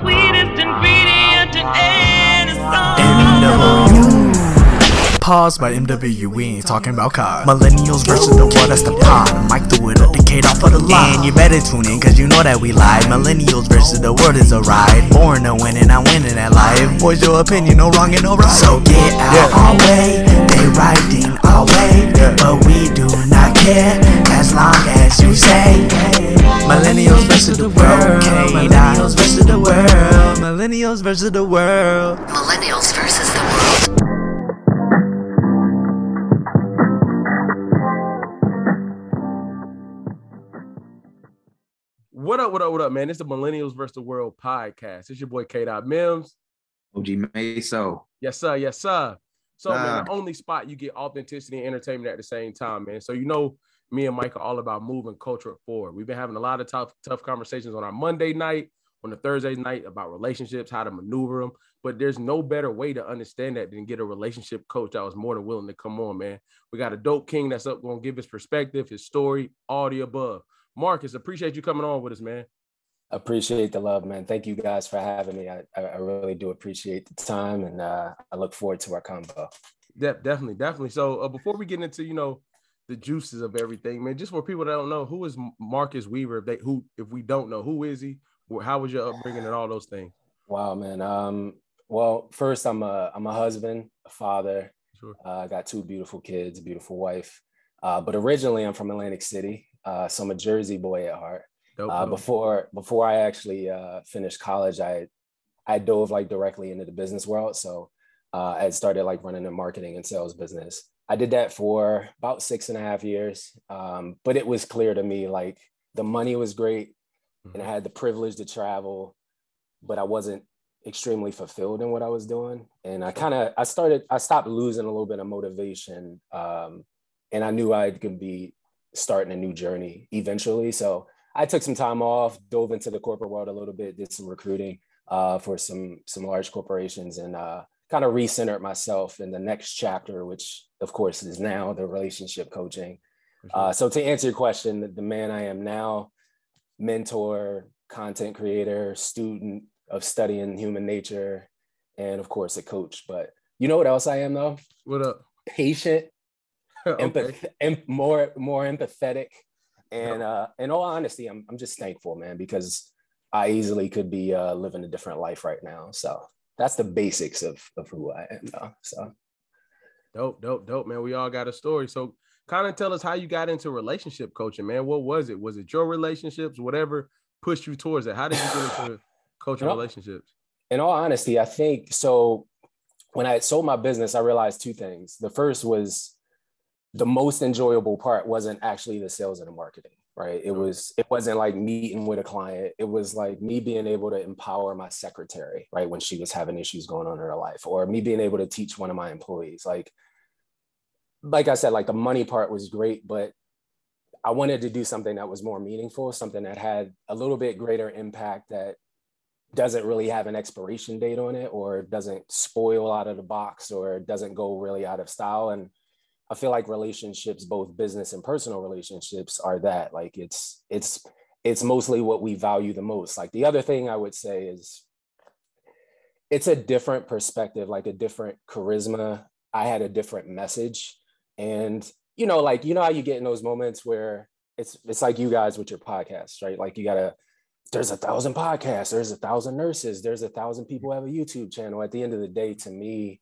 sweetest ingredient in any song. MW. Pause by MW, we ain't talking about cars. Millennials versus the world, that's the pod. Mike threw it a decade off of the line. You better tune in, cause you know that we live. Millennials versus the world is a ride. Born to win and I'm winning at life. Voice your opinion, no wrong and no right. So get out our way. They riding our way. But we do not care as long as you say. Millennials versus the world. Millennials versus the world. Millennials versus the world. Millennials versus the world. What up, what up, what up, man? It's the Millennials versus the World podcast. It's your boy K. Dot Mims. OG Meso. Yes, sir. Yes, sir. So, man, Ah. the only spot you get authenticity and entertainment at the same time, man. So, you know, me and Mike are all about moving culture forward. We've been having a lot of tough, tough conversations on our Monday night, on the Thursday night about relationships, how to maneuver them. But there's no better way to understand that than get a relationship coach that was more than willing to come on, man. We got a dope king that's up going to give his perspective, his story, all the above. Marcus, appreciate you coming on with us, man. appreciate the love, man. Thank you guys for having me. I, I really do appreciate the time, and uh, I look forward to our combo. De- definitely, definitely. So uh, before we get into you know the juices of everything, man, just for people that don't know, who is Marcus Weaver? If they who, if we don't know, who is he? How was your upbringing and all those things? Wow, man. Um, well, first, I'm a I'm a husband, a father. Sure. Uh, I got two beautiful kids, a beautiful wife. Uh, but originally, I'm from Atlantic City, uh, so I'm a Jersey boy at heart. Dope, Uh, before before I actually uh, finished college, I I dove like directly into the business world. So uh, I started like running a marketing and sales business. I did that for about six and a half years, um, but it was clear to me like the money was great, and I had the privilege to travel, but I wasn't extremely fulfilled in what I was doing. And I kind of I started I stopped losing a little bit of motivation, um, and I knew I could be starting a new journey eventually. So I took some time off, dove into the corporate world a little bit, did some recruiting uh, for some some large corporations, and uh, kind of recentered myself in the next chapter, which of course is now the relationship coaching. Sure. Uh, so to answer your question, the, man I am now, mentor, content creator, student of studying human nature, and of course a coach. But you know what else I am though? what up? Patient, okay. empath- em- more more empathetic and uh in all honesty I'm, I'm just thankful man because i easily could be uh living a different life right now so that's the basics of of who i am though so Dope, dope, dope, man. We all got a story. So kind of tell us how you got into relationship coaching, man. What was it? Was it your relationships? Whatever pushed you towards it? How did you get into coaching know- relationships? in all honesty i think so when i sold my business i realized two things the first was the most enjoyable part wasn't actually the sales and the marketing right? It mm-hmm. was it wasn't like meeting with a client. It was like me being able to empower my secretary right when she was having issues going on in her life or me being able to teach one of my employees. Like like i said like the money part was great but i wanted to do something that was more meaningful something that had a little bit greater impact that doesn't really have an expiration date on it or doesn't spoil out of the box or doesn't go really out of style. And i feel like relationships both business and personal relationships are that like it's it's it's mostly what we value the most. Like the other thing i would say is it's a different perspective like a different charisma. I had a different message. And you know like you know how you get in those moments where it's it's like you guys with your podcast right? Like you gotta there's a thousand podcasts, there's a thousand nurses, there's a thousand people have a YouTube channel. At the end of the day, to me,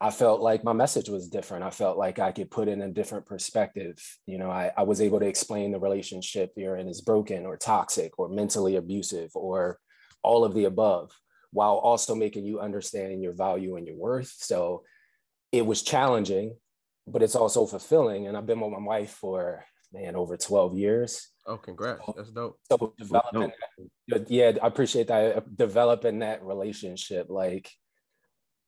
I felt like my message was different. I felt like I could put in a different perspective. You know, I, I was able to explain the relationship you're in is broken or toxic or mentally abusive or all of the above, while also making you understand your value and your worth. So it was challenging, but it's also fulfilling. And I've been with my wife for man over 12 years Oh, congrats. That's dope. so developing that, yeah i appreciate that uh, developing that relationship like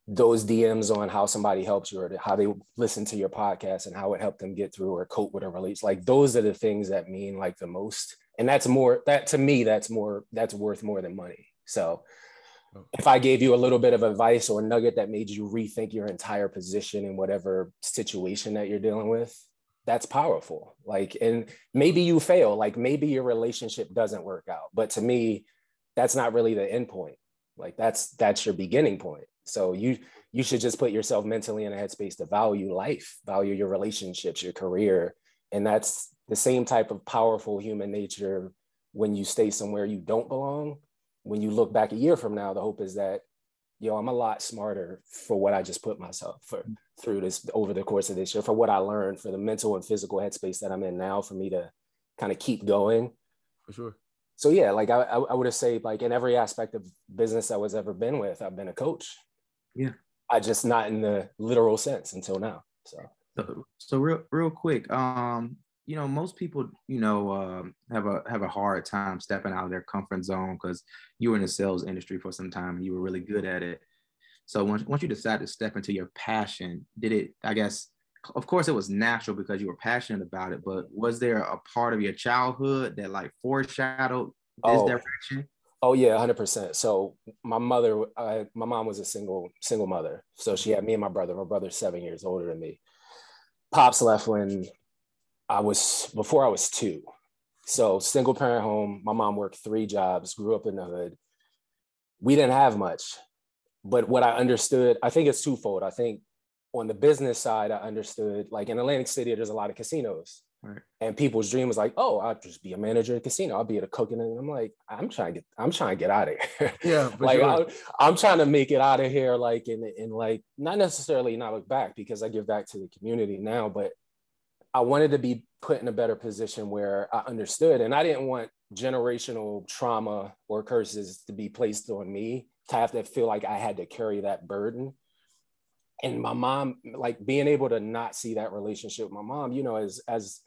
those dms on how somebody helps you or how they listen to your podcast and how it helped them get through or cope with a release. Like those are the things that mean like the most. And that's more that to me that's more that's worth more than money. So if i gave you a little bit of advice or a nugget that made you rethink your entire position in whatever situation that you're dealing with that's powerful. Like and maybe you fail. Like maybe your relationship doesn't work out. But to me that's not really the end point. Like that's that's your beginning point. So you you should just put yourself mentally in a headspace to value life, value your relationships, your career. And that's the same type of powerful human nature when you stay somewhere you don't belong. When you look back a year from now, the hope is that, yo, I'm a lot smarter for what I just put myself for through this over the course of this year, for what I learned, for the mental and physical headspace that I'm in now, for me to kind of keep going. For sure. So yeah, like I, I would have said, like in every aspect of business I was ever been with, I've been a coach. Yeah. I just not in the literal sense until now. So So, so real, real quick, um, you know, most people, you know, um, have a have a hard time stepping out of their comfort zone because you were in the sales industry for some time and you were really good at it. So once once you decided to step into your passion, did it? I guess, of course, it was natural because you were passionate about it. But was there a part of your childhood that like foreshadowed this Oh. direction? Oh yeah, hundred percent. So my mother, uh, my mom was a single single mother. So she had me and my brother. My brother's seven years older than me. Pops left when I was before I was two. So single parent home. My mom worked three jobs. Grew up in the hood. We didn't have much, but what I understood, I think it's twofold. I think on the business side, I understood like in Atlantic City, there's a lot of casinos. Right. And people's dream was like, oh, I'll just be a manager at a casino. I'll be at a cooking. And I'm like, I'm trying to get, I'm trying to get out of here. Yeah, like sure. I'm, I'm trying to make it out of here, like in in like not necessarily not look back because I give back to the community now, but I wanted to be put in a better position where I understood, and I didn't want generational trauma or curses to be placed on me to have to feel like I had to carry that burden. And my mom, like being able to not see that relationship with my mom, you know, as as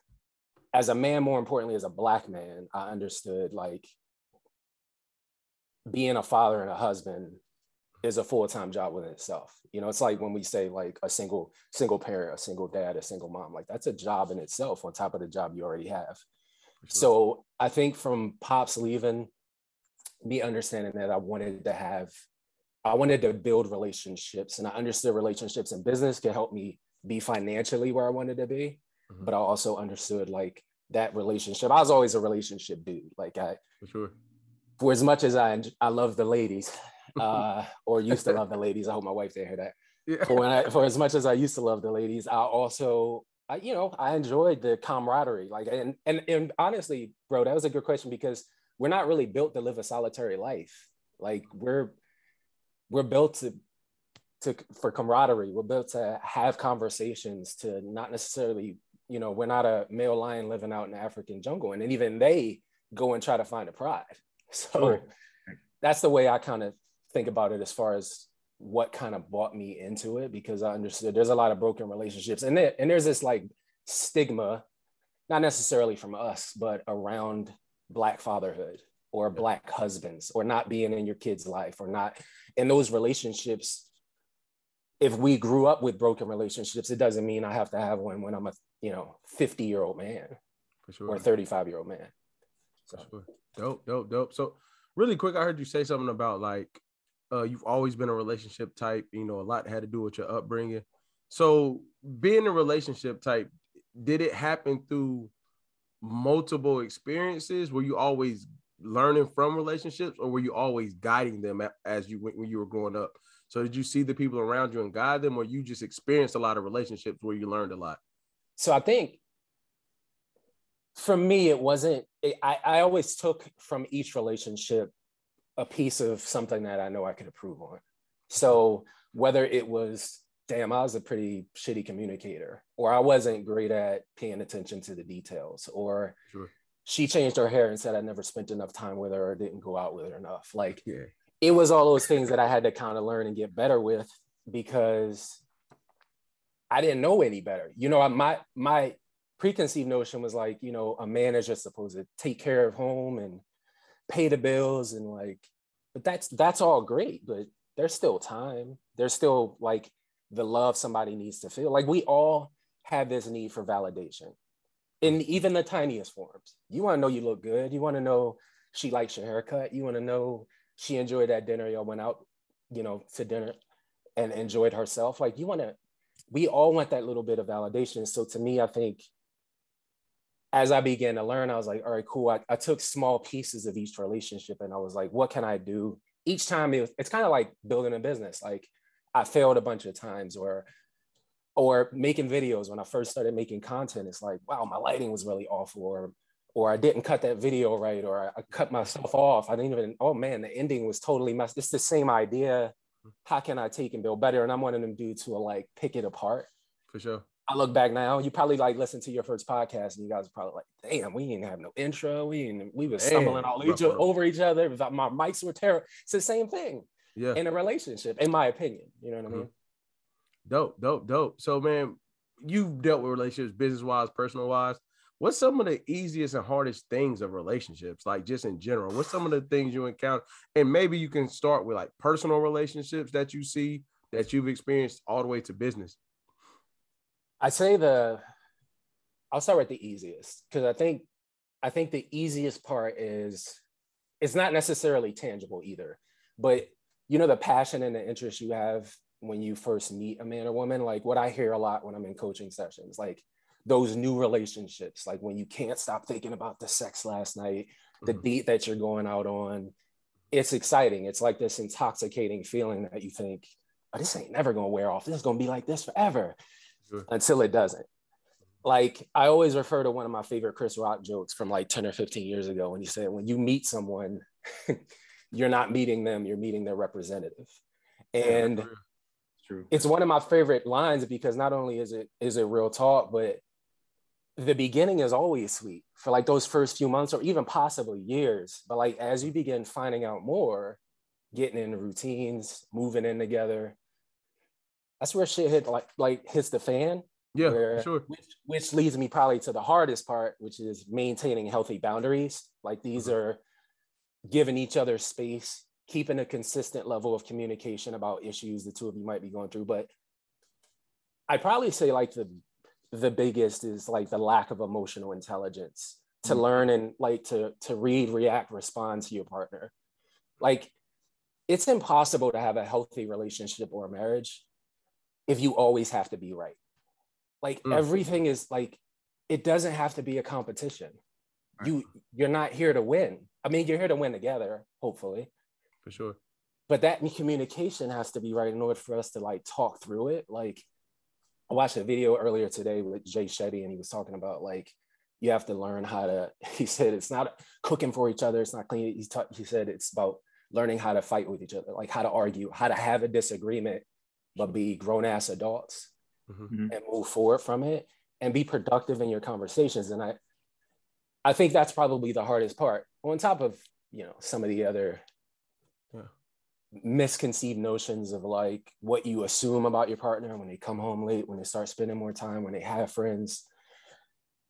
as a man, more importantly, as a black man, I understood like being a father and a husband is a full-time job within itself. You know, it's like when we say like a single single parent, a single dad, a single mom, like that's a job in itself on top of the job you already have. So I think from pops leaving, me understanding that I wanted to have, I wanted to build relationships, and I understood relationships in business could help me be financially where I wanted to be, Mhm. but I also understood like that relationship. I was always a relationship dude. Like I, for sure. for as much as I I love the ladies, uh, or used to love the ladies. I hope my wife didn't hear that. Yeah. For when I, for as much as I used to love the ladies, I also, I, you know, I enjoyed the camaraderie. Like, and and and honestly, bro, that was a good question because we're not really built to live a solitary life. Like we're we're built to to for camaraderie. We're built to have conversations. To not necessarily, you know, we're not a male lion living out in the African jungle, and then even they go and try to find a pride. So Sure. that's the way I kind of think about it as far as what kind of brought me into it because I understood there's a lot of broken relationships and there, and there's this like stigma, not necessarily from us, but around black fatherhood or black husbands or not being in your kid's life or not in those relationships. If we grew up with broken relationships, it doesn't mean I have to have one when I'm a you know 50 year old man For sure. or 35 year old man. For sure. Dope, dope, dope. So really quick, I heard you say something about like uh you've always been a relationship type, you know, a lot had to do with your upbringing. So being a relationship type, did it happen through multiple experiences? Were you always learning from relationships or were you always guiding them as you when when you were growing up? So did you see the people around you and guide them or you just experienced a lot of relationships where you learned a lot? So I think for me, it wasn't, it, I, I always took from each relationship a piece of something that I know I could improve on. So whether it was, damn, I was a pretty shitty communicator, or I wasn't great at paying attention to the details, or Sure. she changed her hair and said I never spent enough time with her or didn't go out with her enough. Like Yeah. it was all those things that I had to kind of learn and get better with because I didn't know any better. You know, my my preconceived notion was like, you know, a man is just supposed to take care of home and pay the bills and like, but that's that's all great, but there's still time. There's still like the love somebody needs to feel. Like we all have this need for validation in even the tiniest forms. You want to know you look good. You want to know she likes your haircut. You want to know she enjoyed that dinner. Y'all went out, you know, to dinner and enjoyed herself. Like you want to, we all want that little bit of validation. So to me, I think as I began to learn, I was like, all right, cool. I, I took small pieces of each relationship and I was like, what can I do? each time it was, it's kind of like building a business. Like I failed a bunch of times or or making videos when I first started making content. It's like, wow, my lighting was really awful, or or I didn't cut that video right, or I, I cut myself off. I didn't even, oh man, the ending was totally messed. It's the same idea. How can I take and build better? And I'm one of them dudes who will like pick it apart. For sure. I look back now, you probably like listen to your first podcast, and you guys are probably like, "Damn, we didn't have no intro. We didn't, we were stumbling all each, over each other. My mics were terrible. It's the same thing Yeah. in a relationship, in my opinion. You know what I mean? Mm-hmm. Dope, dope, dope. So, man, you've dealt with relationships business wise, personal wise. What's some of the easiest and hardest things of relationships, like just in general? What's some of the things you encounter? And maybe you can start with like personal relationships that you see that you've experienced all the way to business. I say the I'll start with the easiest because I think I think the easiest part is it's not necessarily tangible either, but you know the passion and the interest you have when you first meet a man or woman, like what I hear a lot when I'm in coaching sessions, like those new relationships, like when you can't stop thinking about the sex last night, the Mhm. date that you're going out on. It's exciting. It's like this intoxicating feeling that you think, oh, this ain't never gonna wear off. This is gonna be like this forever Sure. until it doesn't. Like I always refer to one of my favorite Chris Rock jokes from like 10 or 15 years ago when he said, when you meet someone, you're not meeting them, you're meeting their representative. And It's true. it's one of my favorite lines because not only is it is it real talk, but the beginning is always sweet for like those first few months or even possibly years. But like as you begin finding out more, getting in routines, moving in together, that's where shit hit like like hits the fan. yeah, where- sure. Which which leads me probably to the hardest part, which is maintaining healthy boundaries. Like these Mm-hmm. are giving each other space, keeping a consistent level of communication about issues the two of you might be going through. But I'd probably say like the the biggest is like the lack of emotional intelligence to Mhm. learn and like to to read, react, respond to your partner. Like it's impossible to have a healthy relationship or marriage if you always have to be right. Like Mm. everything is like it doesn't have to be a competition. Right. You you're not here to win. I mean, you're here to win together, hopefully. For sure. But that communication has to be right in order for us to like talk through it. Like I watched a video earlier today with Jay Shetty, and he was talking about like you have to learn how to. He said it's not cooking for each other. It's not clean. He's ta- he said it's about learning how to fight with each other, like how to argue, how to have a disagreement, but be grown ass adults Mhm. and move forward from it and be productive in your conversations. And I, I think that's probably the hardest part. On top of you know some of the other Yeah. Misconceived notions of like what you assume about your partner when they come home late, when they start spending more time, when they have friends.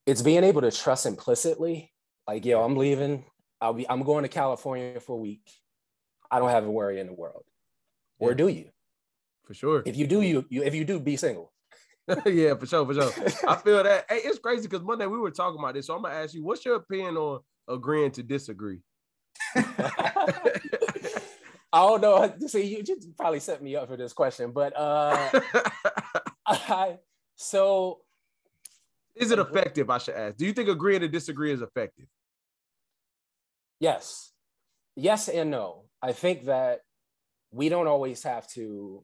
It's being able to trust implicitly, like yo, I'm leaving. I'll be. I'm going to California for a week. I don't have a worry in the world. Or do you? For sure. If you do, you, you if you do, be single. yeah, for sure, for sure. I feel that. Hey, it's crazy because Monday we were talking about this. So I'm gonna ask you, what's your opinion on agreeing to disagree? I don't know. See, you just probably set me up for this question, but uh, I, so Is it effective? I should ask. Do you think agreeing to disagree is effective? yes, yes and no. I think that we don't always have to.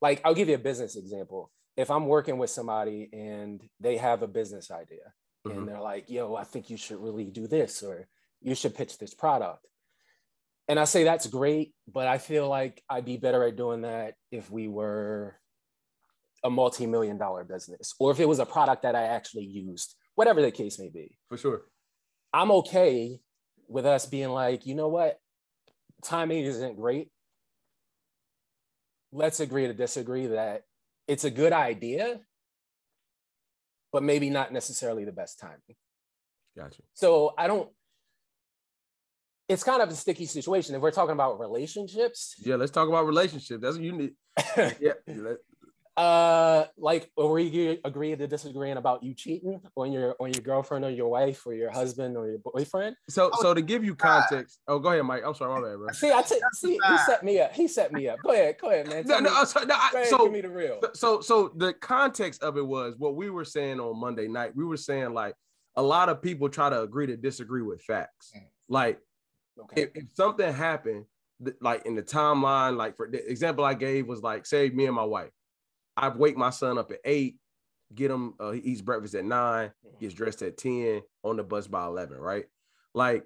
Like, I'll give you a business example. If I'm working with somebody and they have a business idea, Mhm. and they're like, "Yo, I think you should really do this," or "You should pitch this product," and I say that's great, but I feel like I'd be better at doing that if we were a multi-million dollar business or if it was a product that I actually used, whatever the case may be. For sure. I'm okay with us being like, you know what? Timing isn't great. Let's agree to disagree that it's a good idea, but maybe not necessarily the best timing. Gotcha. So I don't, it's kind of a sticky situation. If we're talking about relationships, Yeah, let's talk about relationships. That's what you need. Yeah. let- uh like or we agree to disagreeing about you cheating on your on your girlfriend or your wife or your husband or your boyfriend So, so to give you context. Oh, go ahead, Mike. I'm sorry, my bad, bro. see i t- see he set me up he set me up go ahead go ahead man No, Tell no, me- uh, so, no, I- ahead, so give me the real so so the context of it was what we were saying on Monday night. We were saying like a lot of people try to agree to disagree with facts. Mm. Like okay if, if something happened th- like in the timeline, like for the example I gave was like, say me and my wife, I wake my son up at eight, get him, uh, he eats breakfast at nine, gets dressed at 10, on the bus by 11, right? Like,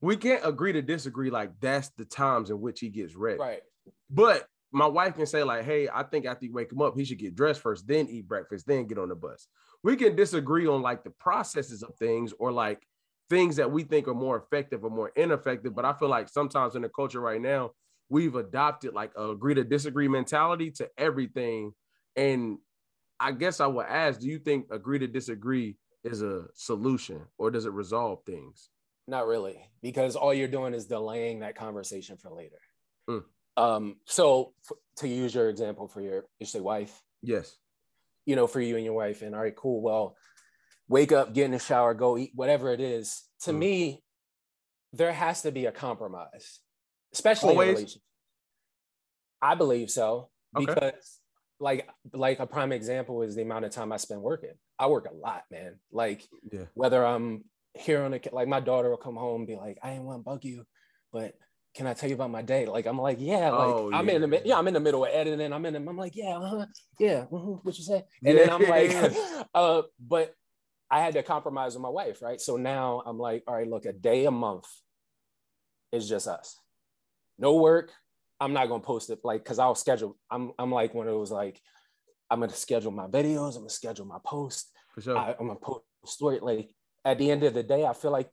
we can't agree to disagree. Like, that's the times in which he gets ready. Right. But my wife can say, like, hey, I think after you wake him up, he should get dressed first, then eat breakfast, then get on the bus. We can disagree on like the processes of things or like things that we think are more effective or more ineffective. But I feel like sometimes in the culture right now, we've adopted like a agree to disagree mentality to everything. And I guess I would ask, do you think agree to disagree is a solution or does it resolve things? Not really, because all you're doing is delaying that conversation for later. Mm. Um, so f- to use your example for your you say wife, Yes. you know, for you and your wife, and all right, cool. Well, wake up, get in the shower, go eat, whatever it is. To Mm. me, there has to be a compromise, especially in a relationship. I believe so Okay. because, like, like a prime example is the amount of time I spend working. I work a lot, man. Like, Yeah. whether I'm here on the like my daughter will come home and be like, I didn't want to bug you, but can I tell you about my day? Like I'm like, yeah, like Oh, I'm in the yeah. I'm in the middle of editing. I'm in the, I'm like, yeah, uh-huh, yeah, mhm, what you say? And then I'm like, uh, but I had to compromise with my wife, right? So now I'm like, all right, look, a day a month is just us. No work. I'm not gonna post it like because I'll schedule. I'm I'm like when it was like, I'm gonna schedule my videos, I'm gonna schedule my post. For sure. I, I'm gonna post story. Like at the end of the day, I feel like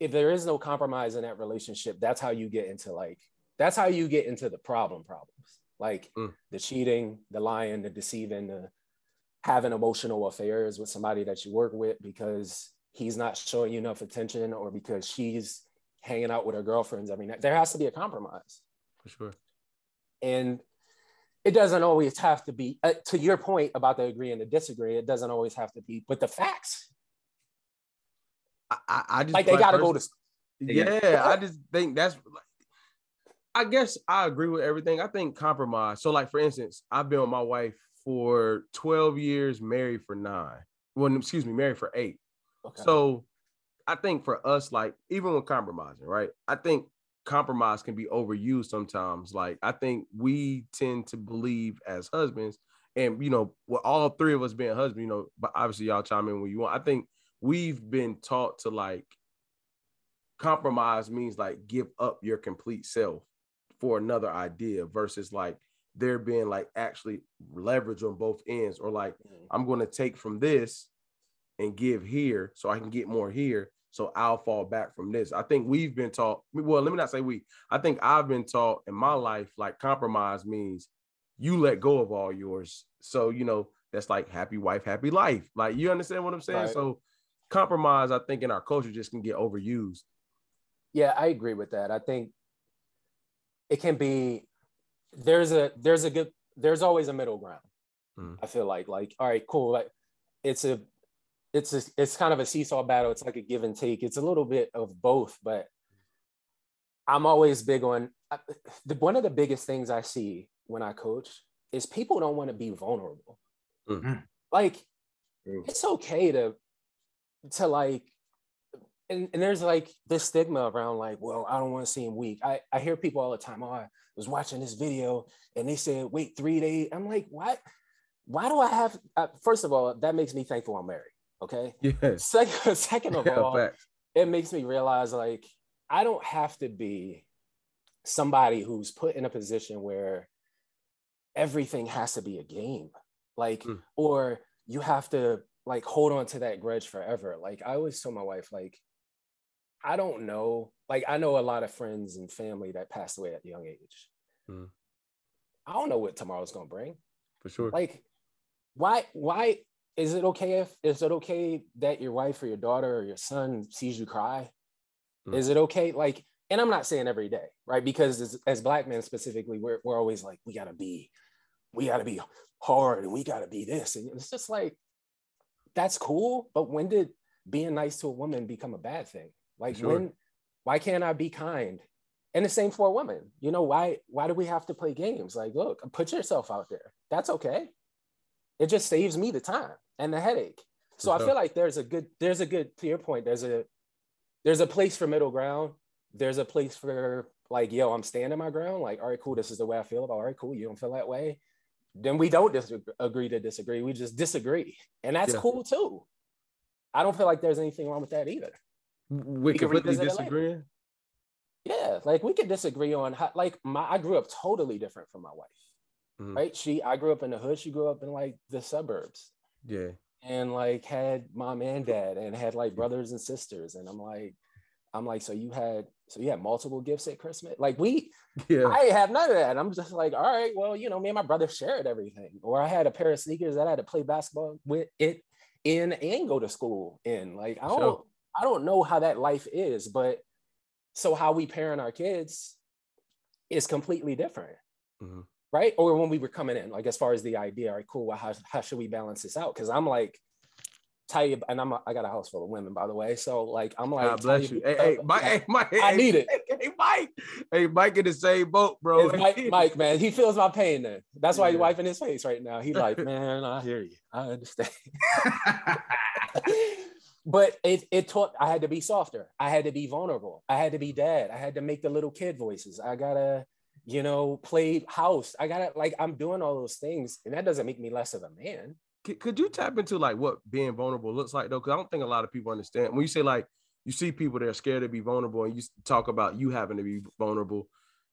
if there is no compromise in that relationship, that's how you get into like that's how you get into the problem problems. Like Mm. the cheating, the lying, the deceiving, the having emotional affairs with somebody that you work with because he's not showing you enough attention or because she's hanging out with her girlfriends. I mean, there has to be a compromise For sure. and it doesn't always have to be uh, to your point about the agree and the disagree it doesn't always have to be but the facts I, I, just like they like, got to go to Yeah, I just think that's. I guess I agree with everything. I think compromise. So, like for instance, I've been with my wife for twelve years, married for nine. Well, excuse me, married for eight. okay. So, I think for us, like even when compromising, right? I think compromise can be overused sometimes. Like I think we tend to believe as husbands, and you know, with all three of us being husbands, you know, but obviously y'all chime in when you want. I think we've been taught to like compromise means like give up your complete self for another idea versus like there being like actually leverage on both ends or like Mm. I'm going to take from this and give here so I can get more here. So I'll fall back from this. I think we've been taught, well, let me not say we, I think I've been taught in my life like compromise means you let go of all yours. So, you know, that's like happy wife, happy life. Like, you understand what I'm saying? Right. So, compromise, I think in our culture just can get overused. yeah i agree with that i think it can be there's a there's a good there's always a middle ground Mhm. i feel like like all right cool like it's a it's a it's kind of a seesaw battle it's like a give and take it's a little bit of both but i'm always big on I- the, one of the biggest things i see when i coach is people don't want to be vulnerable Mhm. like True. it's okay to to like and, and there's like this stigma around like well i don't want to seem weak I, I hear people all the time oh i was watching this video and they said wait three days i'm like what why do i have uh, first of all that makes me thankful i'm married okay Yes. second, second of Yeah, all facts. it makes me realize like I don't have to be somebody who's put in a position where everything has to be a game. Like, Mm. or you have to like hold on to that grudge forever. Like I always tell my wife, like, I don't know. Like I know a lot of friends and family that passed away at a young age. Mm. I don't know what tomorrow's gonna bring For sure. like why why is it okay if is it okay that your wife or your daughter or your son sees you cry Mm. is it okay like and i'm not saying every day right because as, as black men specifically we're, we're always like we gotta be we gotta be hard and we gotta be this and it's just like that's cool but when did being nice to a woman become a bad thing like Sure. when why can't i be kind and the same for a woman you know why why do we have to play games like look put yourself out there that's okay it just saves me the time and the headache so For i feel like there's a good there's a good to your point there's a there's a place for middle ground there's a place for like, yo, I'm standing my ground. Like, all right, cool. This is the way I feel about. All right, cool. You don't feel that way. Then we don't disagree to disagree. We just disagree, and that's Yeah. cool too. I don't feel like there's anything wrong with that either. We completely revisit it later. disagreeing. Yeah, like we could disagree on how. Like my, I grew up totally different from my wife. Mhm. Right? She, I grew up in the hood. She grew up in like the suburbs. Yeah. and like had mom and dad and had like brothers and sisters and i'm like i'm like so you had so you had multiple gifts at christmas like we Yeah. i have none of that i'm just like all right well you know me and my brother shared everything or i had a pair of sneakers that i had to play basketball with it in and go to school in like i don't Sure. I don't know how that life is but so how we parent our kids is completely different Mhm. right? Or when we were coming in, like as far as the idea, all right, cool. Well, how, how should we balance this out? Because I'm like, tell you, and I'm a, I got a house full of women, by the way. So like, I'm like, God bless you. Hey, hey, Mike, hey, Mike, I need it. Hey, Mike. Hey, Mike in the same boat, bro. It's Mike, Mike, man, he feels my pain. Then that's why he's wiping his face right now. He like, man, I hear you, I understand. but it it taught I had to be softer. I had to be vulnerable. I had to be dad. I had to make the little kid voices. I gotta, you know, play house. I gotta like I'm doing all those things, and that doesn't make me less of a man. could, could you tap into like what being vulnerable looks like though? Because I don't think a lot of people understand when you say like you see people that are scared to be vulnerable, and you talk about you having to be vulnerable.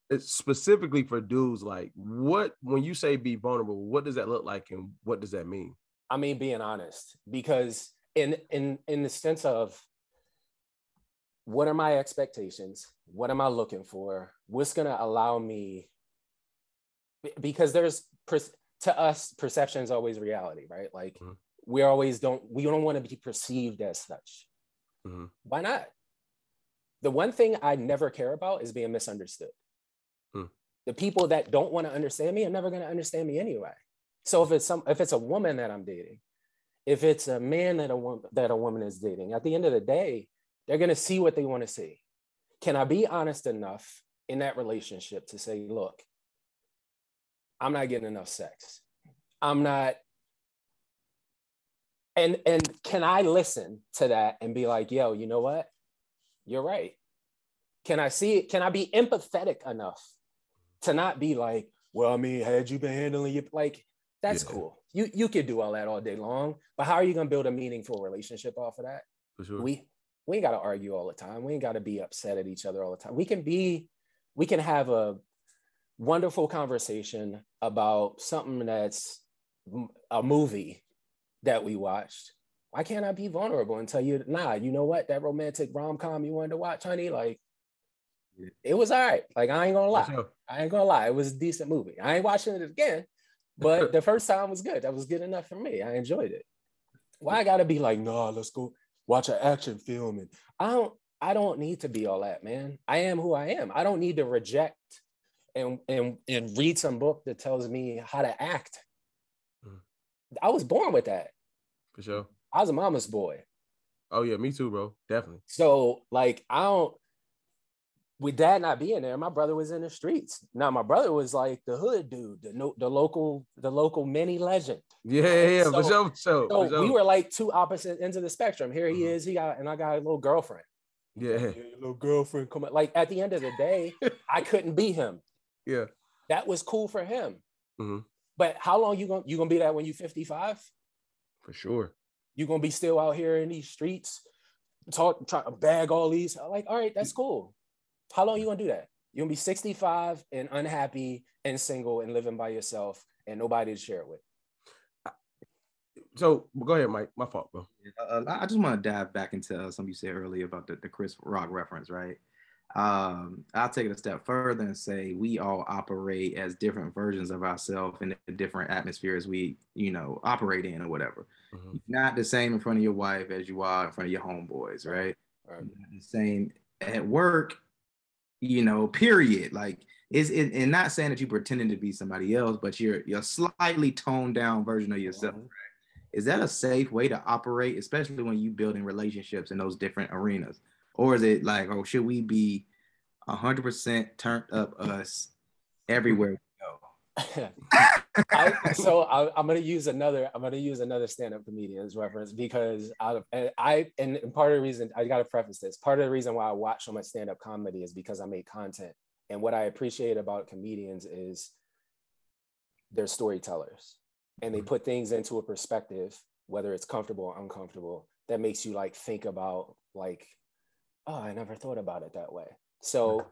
It's specifically for dudes. Like, what when you say be vulnerable, what does that look like, and what does that mean? I mean, being honest, because in in in the sense of what are my expectations? What am I looking for? What's gonna allow me? Because there's to us, perception is always reality, right? Like Mhm. we always don't we don't want to be perceived as such. Mhm. Why not? The one thing I never care about is being misunderstood. Hmm. The people that don't want to understand me are never going to understand me anyway. So if it's some if it's a woman that I'm dating, if it's a man that a woman that a woman is dating, at the end of the day, they're going to see what they want to see. Can I be honest enough in that relationship to say, look, I'm not getting enough sex. I'm not and and can I listen to that and be like, yo, you know what? You're right. Can I see it? Can I be empathetic enough to not be like, well, I mean, had you been handling it like that's Yeah. cool. You you could do all that all day long, but how are you gonna build a meaningful relationship off of that? For sure. We we ain't gotta argue all the time. We ain't gotta be upset at each other all the time. We can be, we can have a wonderful conversation about something that's a movie that we watched. Why can't I be vulnerable and tell you, nah, you know what? That romantic rom com you wanted to watch, honey, like it was all right. Like I ain't gonna lie. I ain't gonna lie. It was a decent movie. I ain't watching it again, but the first time was good. That was good enough for me. I enjoyed it. Why I gotta be like, nah, let's go watch an action film and I don't I don't need to be all that, man. I am who I am. I don't need to reject and and and read some book that tells me how to act. Mm. I was born with that. For sure. I was a mama's boy. Oh yeah, me too, bro. Definitely. So like I don't with dad not being there, my brother was in the streets. Now my brother was like the hood dude, the no, the local, the local mini legend. Yeah, yeah, yeah, for So- sure, for sure. So for sure. we were like two opposite ends of the spectrum. Here he Mhm. is, he got and I got a little girlfriend. yeah, Yeah, little girlfriend come Like at the end of the day, I couldn't be him. yeah. That was cool for him. Mhm. But how long you gonna you gonna be that when you 55? For sure. You gonna be still out here in these streets, talk try to bag all these. I'm like, all right, that's cool. How long you gonna do that? You're gonna be 65 and unhappy and single and living by yourself and nobody to share it with. So go ahead, Mike. My fault, bro. uh, I just want to dive back into uh, something you said earlier about the, the Chris Rock reference, right? Um, I'll take it a step further and say we all operate as different versions of ourselves in the different atmospheres we, you know, operate in or whatever. Mhm. Not the same in front of your wife as you are in front of your homeboys, right? Right. Not the same at work, you know, period. Like is it and not saying that you're pretending to be somebody else, but you're you're slightly toned down version of yourself Mhm. is that a safe way to operate, especially when you building relationships in those different arenas? Or is it like, oh, should we be hundred percent turned up us everywhere we go? I, so I, I'm gonna use another. I'm gonna use another stand-up comedian's reference because I, and I, and part of the reason I got to preface this. Part of the reason why I watch so much stand-up comedy is because I make content And what I appreciate about comedians is they're storytellers and they mm-hmm. put things into a perspective, whether it's comfortable or uncomfortable, that makes you like think about like, oh, I never thought about it that way. So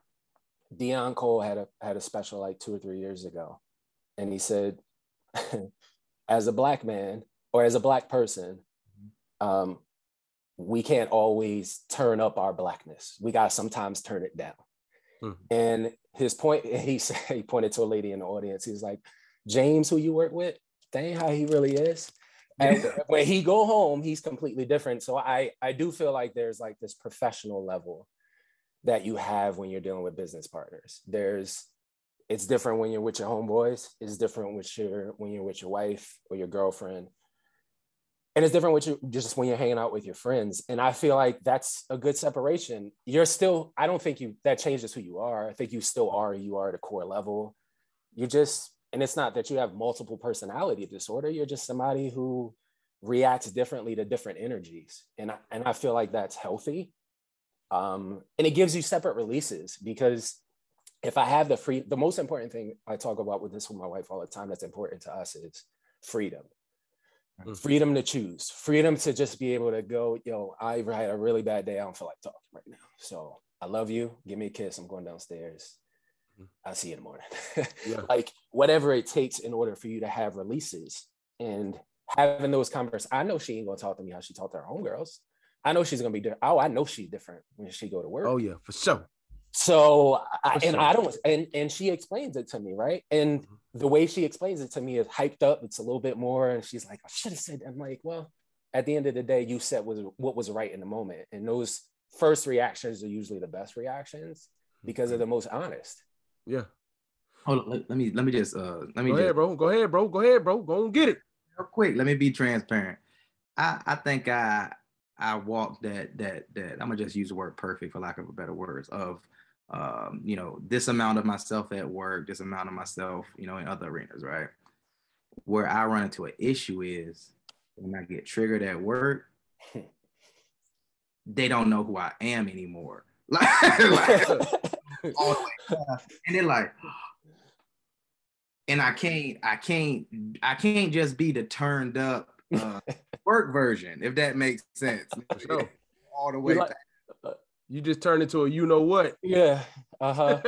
Deon Cole had a had a special like two or three years ago, and he said, as a black man or as a black person, um, we can't always turn up our blackness. We gotta sometimes turn it down. Mhm. And his point, he said he pointed to a lady in the audience. He's like, James, who you work with, that ain't how he really is. And when he go home, he's completely different. So I I do feel like there's like this professional level that you have when you're dealing with business partners. There's it's different when you're with your homeboys. It's different with your when you're with your wife or your girlfriend. And it's different with you just when you're hanging out with your friends. And I feel like that's a good separation. You're still, I don't think you that changes who you are. I think you still are who you are at a core level. You just, and it's not that you have multiple personality disorder. You're just somebody who reacts differently to different energies. And I, and I feel like that's healthy. Um, and it gives you separate releases because if I have the free, the most important thing I talk about with this with my wife all the time that's important to us is freedom. Mm. Freedom to choose, freedom to just be able to go, yo, I had a really bad day. I don't feel like talking right now. So I love you. Give me a kiss. I'm going downstairs. Mm. I'll see you in the morning. Yeah. like whatever it takes in order for you to have releases and having those conversations. I know she ain't gonna talk to me how she talked to her homegirls. I know she's gonna be different. Oh, I know she's different when she go to work. Oh yeah, for sure. So I, and sure. I don't and and she explains it to me, right? And Mhm. the way she explains it to me is hyped up. It's a little bit more, and she's like, "I should have said." I'm like, "Well, at the end of the day, you said was what was right in the moment, and those first reactions are usually the best reactions because they're the most honest." Yeah. Hold on, let, let me let me just uh let me Go just ahead, bro. Go ahead, bro. Go ahead, bro. Go and get it. real quick. Let me be transparent. I I think I I walked that that that I'm gonna just use the word perfect for lack of a better words of um you know this amount of myself at work, this amount of myself you know in other arenas, right? Where I run into an issue is when I get triggered at work, they don't know who I am anymore. Like, like, all the way and they're like and i can't i can't i can't just be the turned up uh, work version if that makes sense all the way like- back. You just turned into a you know what. yeah. Uh huh.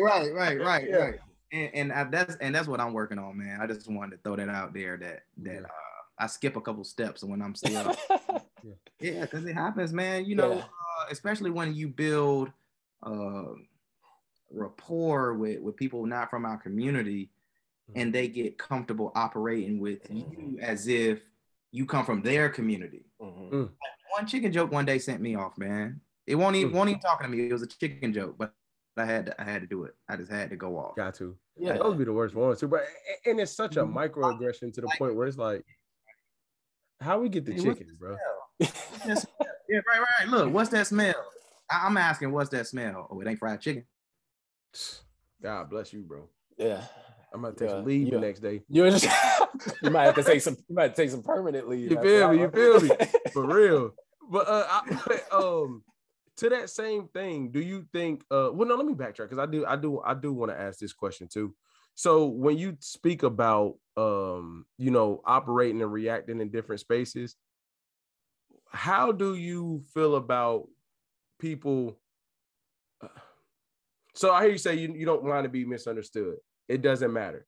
right right right Yeah. right and, and I, that's and that's what i'm working on man i just wanted to throw that out there that that uh, i skip a couple steps when i'm still yeah because it happens man you know Yeah. uh, especially when you build uh, rapport with with people not from our community and they get comfortable operating with you as if you come from their community Mhm. one chicken joke one day sent me off man it won't even Mm. won't even talking to me it was a chicken joke but I had to, I had to do it. I just had to go off. Got to. Yeah. Those be the worst ones too. But and it's such a Mhm. microaggression to the point where it's like, how we get the Hey, what's chicken, bro? Yeah, right, right. Look, what's that smell? I, am asking, what's that smell? Oh, it ain't fried chicken. God bless you, bro. Yeah. I'm gonna take Yeah, some leave yeah. the next day. You just you might have to take some you might take some permanent leave. You feel me? You feel me? For real. But uh I, um to that same thing, do you think uh well no let me backtrack because I do I do I do want to ask this question too. So when you speak about um you know operating and reacting in different spaces, how do you feel about people uh, so I hear you say you, you don't want to be misunderstood. It doesn't matter.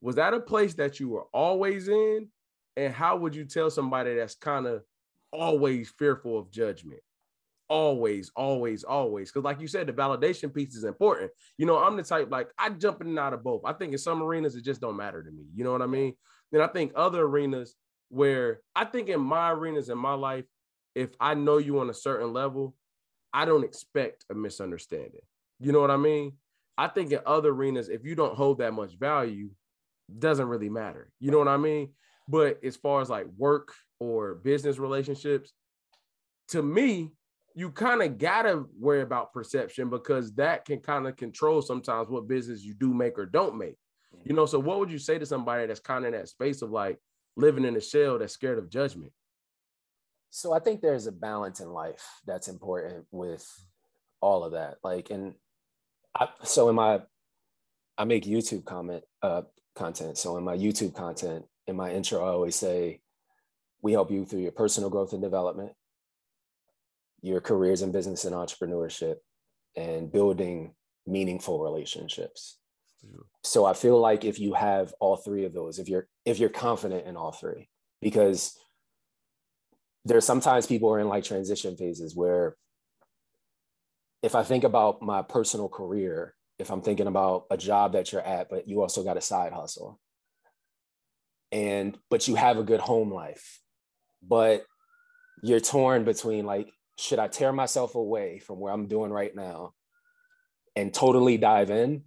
Was that a place that you were always in? And how would you tell somebody that's kind of always fearful of judgment? Always, always, always. Because, like you said, the validation piece is important. You know, I'm the type like I jump in and out of both. I think in some arenas it just don't matter to me. You know what I mean? Then I think other arenas where I think in my arenas in my life, if I know you on a certain level, I don't expect a misunderstanding. You know what I mean? I think in other arenas, if you don't hold that much value, doesn't really matter. You know what I mean? But as far as like work or business relationships, to me, you kind of gotta worry about perception because that can kind of control sometimes what business you do make or don't make. You know, so what would you say to somebody that's kind of in that space of like living in a shell that's scared of judgment? So I think there's a balance in life that's important with all of that. Like, and I, so in my, I make YouTube comment uh, content. So in my YouTube content, in my intro, I always say, we help you through your personal growth and development, your careers in business and entrepreneurship, and building meaningful relationships. So I feel like if you have all three of those, if you're if you're confident in all three, because there's sometimes people are in like transition phases where if I think about my personal career, if I'm thinking about a job that you're at, but you also got a side hustle, and but you have a good home life, but you're torn between like, should I tear myself away from where I'm doing right now and totally dive in?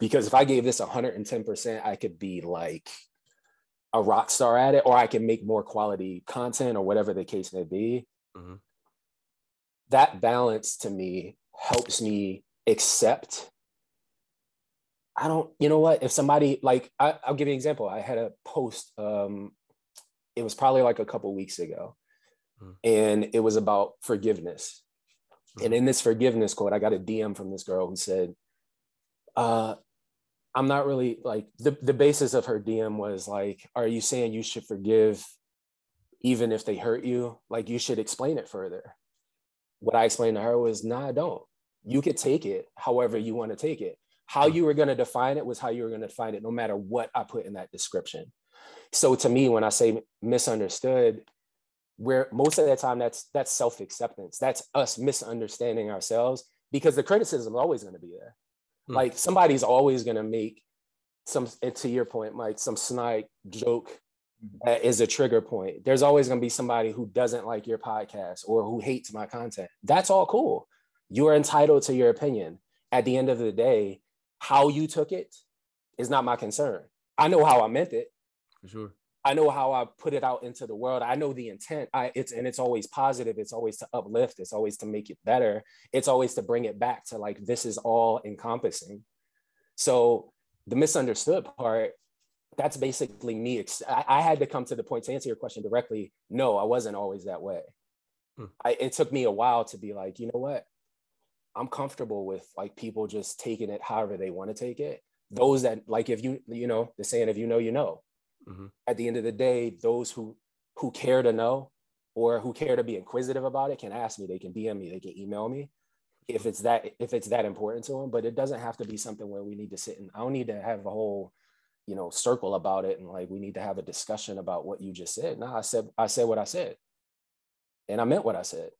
Because if I gave this 110%, I could be like a rock star at it, or I can make more quality content or whatever the case may be. Mm-hmm. That balance to me helps me accept. I don't, you know what? If somebody like, I, will give you an example. I had a post, um, it was probably like a couple weeks ago, mm-hmm. and it was about forgiveness. Mm-hmm. And in this forgiveness quote, I got a DM from this girl who said, uh, I'm not really like the, the basis of her DM was like, are you saying you should forgive even if they hurt you? Like you should explain it further. What I explained to her was, nah, I don't. You could take it however you want to take it. How you were going to define it was how you were going to define it, no matter what I put in that description. So to me, when I say misunderstood, where most of the time that's that's self-acceptance. That's us misunderstanding ourselves because the criticism is always going to be there. Hmm. Like somebody's always going to make some, to your point, Mike, some snide joke mm-hmm. that is a trigger point. There's always going to be somebody who doesn't like your podcast or who hates my content. That's all cool. You are entitled to your opinion. At the end of the day, how you took it is not my concern. I know how I meant it. For sure. I know how I put it out into the world. I know the intent. I it's and it's always positive. It's always to uplift. It's always to make it better. It's always to bring it back to like this is all encompassing. So the misunderstood part, that's basically me. I, I had to come to the point to answer your question directly. No, I wasn't always that way. Hmm. I, it took me a while to be like, you know what? I'm comfortable with like people just taking it however they want to take it. Those that like if you you know the saying if you know you know mm-hmm. at the end of the day, those who who care to know or who care to be inquisitive about it can ask me. They can DM me. They can email me if it's that if it's that important to them. But it doesn't have to be something where we need to sit and I don't need to have a whole you know circle about it and like we need to have a discussion about what you just said. No, I said I said what I said, and I meant what I said.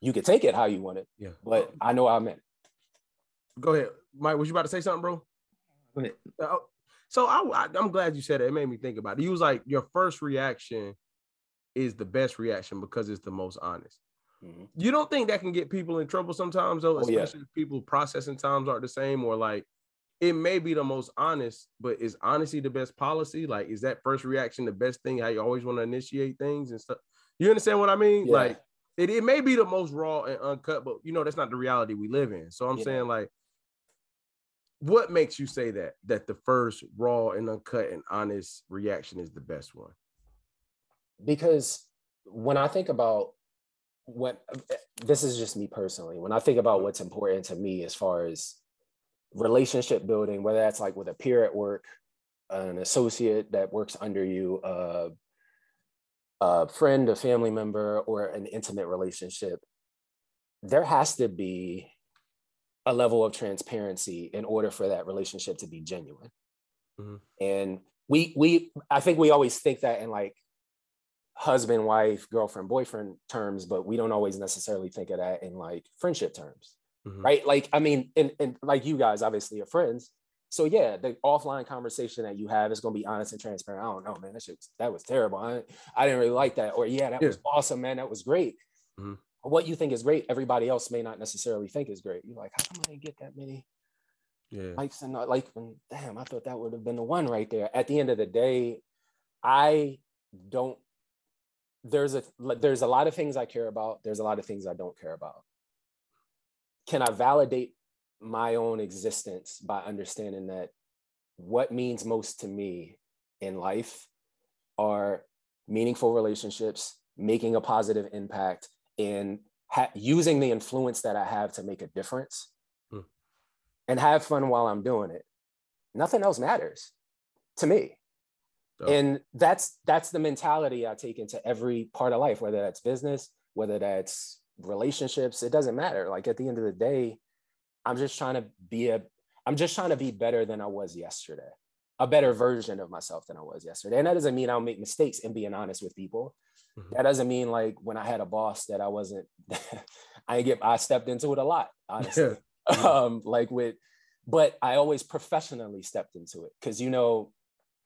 You could take it how you want it. Yeah. But I know I meant. Go ahead, Mike. Was you about to say something, bro? Go ahead. Uh, so I, I, am glad you said it. It made me think about it. He was like, your first reaction is the best reaction because it's the most honest. Mm-hmm. You don't think that can get people in trouble sometimes, though, especially oh, yeah. if people processing times aren't the same, or like it may be the most honest, but is honesty the best policy? Like, is that first reaction the best thing? How you always want to initiate things and stuff? You understand what I mean? Yeah. Like, it, it may be the most raw and uncut, but you know that's not the reality we live in. So I'm yeah. saying like what makes you say that that the first raw and uncut and honest reaction is the best one? Because when i think about what this is just me personally when i think about what's important to me as far as relationship building whether that's like with a peer at work an associate that works under you uh, a friend a family member or an intimate relationship there has to be a level of transparency in order for that relationship to be genuine. Mm-hmm. And we we I think we always think that in like husband, wife, girlfriend, boyfriend terms, but we don't always necessarily think of that in like friendship terms. Mm-hmm. Right. Like, I mean, and, and like you guys obviously are friends. So yeah, the offline conversation that you have is gonna be honest and transparent. I don't know, man. That shit, that was terrible. I, I didn't really like that. Or yeah, that yeah. was awesome, man. That was great. Mm-hmm what you think is great, everybody else may not necessarily think is great. You're like, how come I didn't get that many yeah. likes and not like, damn, I thought that would have been the one right there. At the end of the day, I don't. There's a there's a lot of things I care about. There's a lot of things I don't care about. Can I validate my own existence by understanding that what means most to me in life are meaningful relationships, making a positive impact, in ha- using the influence that I have to make a difference. Hmm. and have fun while I'm doing it. Nothing else matters to me. Dope. And that's that's the mentality I take into every part of life, whether that's business, whether that's relationships, it doesn't matter. Like at the end of the day, I'm just trying to be a I'm just trying to be better than I was yesterday. A better version of myself than I was yesterday. And that doesn't mean I'll make mistakes and being honest with people. Mhm. That doesn't mean like when I had a boss that I wasn't I get I stepped into it a lot, honestly. Yeah. um like with but I always professionally stepped into it because you know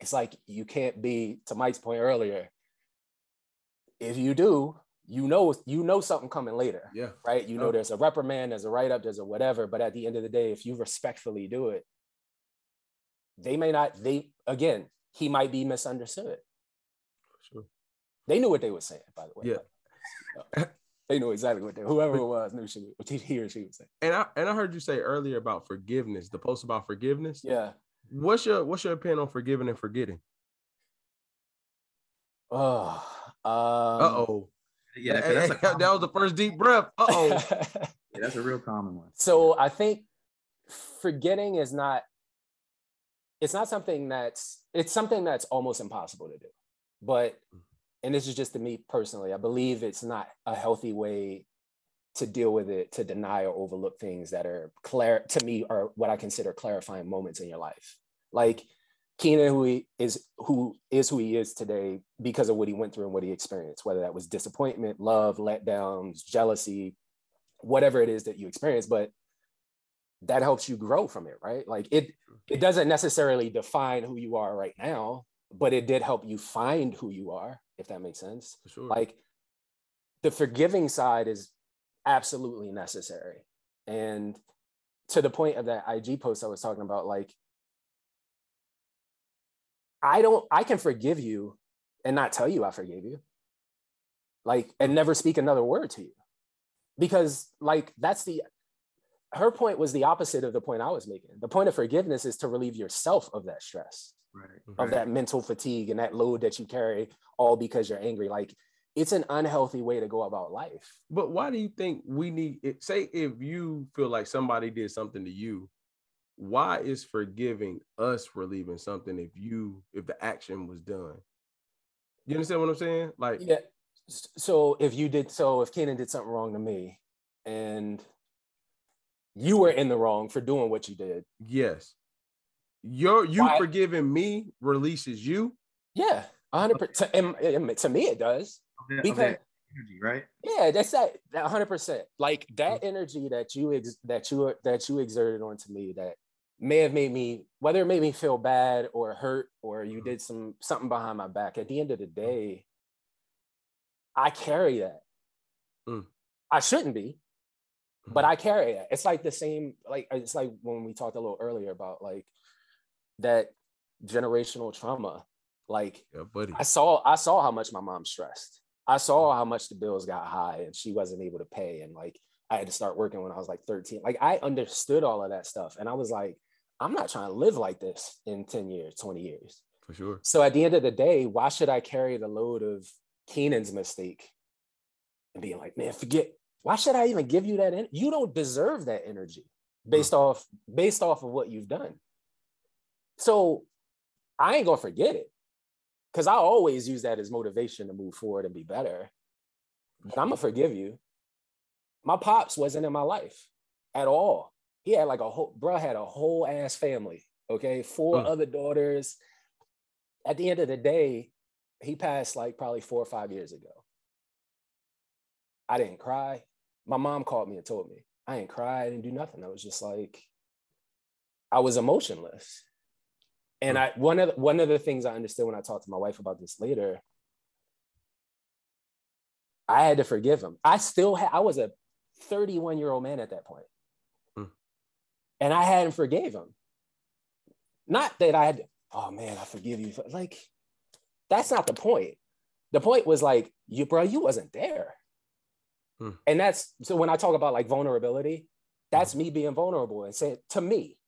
it's like you can't be to Mike's point earlier. If you do, you know you know something coming later, Yeah. right? You know there's a reprimand, there's a write up, there's a whatever. But at the end of the day, if you respectfully do it, they may not. They again, he might be misunderstood. Sure. They knew what they were saying, by the way. Yeah. they knew exactly what they. Whoever it was knew she, what he or she was saying. And I and I heard you say earlier about forgiveness, the post about forgiveness. Yeah. What's your what's your opinion on forgiving and forgetting? Oh. Um, Uh oh. Yeah, 'cause that's a that was the first deep breath. Uh oh. yeah, that's a real common one. so I think forgetting is not. It's not something that's. It's something that's almost impossible to do, but, and this is just to me personally. I believe it's not a healthy way to deal with it to deny or overlook things that are clear to me are what I consider clarifying moments in your life. Like Keenan, who he is, who is who he is today because of what he went through and what he experienced, whether that was disappointment, love, letdowns, jealousy, whatever it is that you experience, but that helps you grow from it, right? Like it, it mm-hmm. doesn't necessarily define who you are right now, but it did help you find who you are, if that makes sense. Sure. like the forgiving side is absolutely necessary. And to the point of that ig post i was talking about like i don't i can forgive you and not tell you i forgave you. Like and never speak another word to you. Because like that's the her point was the opposite of the point i was making. The point of forgiveness is to relieve yourself of that stress Right. of that mental fatigue and that load that you carry all because you're angry. Like it's an unhealthy way to go about life. But why do you think we need it? Say if you feel like somebody did something to you, why is forgiving us relieving something if you if the action was done? You understand what I'm saying? Like Yeah. So if you did, so if Keenan did something wrong to me and you were in the wrong for doing what you did, yes. Your you Why- forgiving me releases you. yeah, hundred percent. To, to me, it does. Of that- Because- that energy, right? Yeah, that's that. That hundred percent. Like that mm. energy that you ex- that you that you exerted onto me that may have made me whether it made me feel bad or hurt or you mm. did some something behind my back. At the end of the mm. day, I carry that. Mm. I shouldn't be, but I carry it. It's like the same. Like it's like when we talked a little earlier about like that generational trauma. Like Yeah, buddy. I saw I saw how much my mom stressed. I saw how much the bills got high and she wasn't able to pay. And like I had to start working when I was like 13. Like I understood all of that stuff. And I was like, I'm not trying to live like this in 10 years, 20 years. For sure. So at the end of the day, why should I carry the load of Keenan's mistake and being like, man, forget, why should I even give you that? En- you don't deserve that energy based off based off of what you've done. So I ain't gonna forget it because I always use that as motivation to move forward and be better. But I'm gonna forgive you. My pops wasn't in my life at all. He had like a whole bro had a whole ass family. Okay, four Mm. other daughters. At the end of the day, he passed like probably four or five years ago. I didn't cry. My mom called me and told me I didn't cry. I didn't do nothing. I was just like, I was emotionless. And I one of the, one of the things I understood when I talked to my wife about this later, I had to forgive him. I still had I was a 31 year old man at that point. Hmm. And I hadn't forgave him. Not that I had, oh man, I forgive you. Like, that's not the point. The point was like, you, bro, you wasn't there. Hmm. And that's so when I talk about like vulnerability, that's me being vulnerable and saying to me,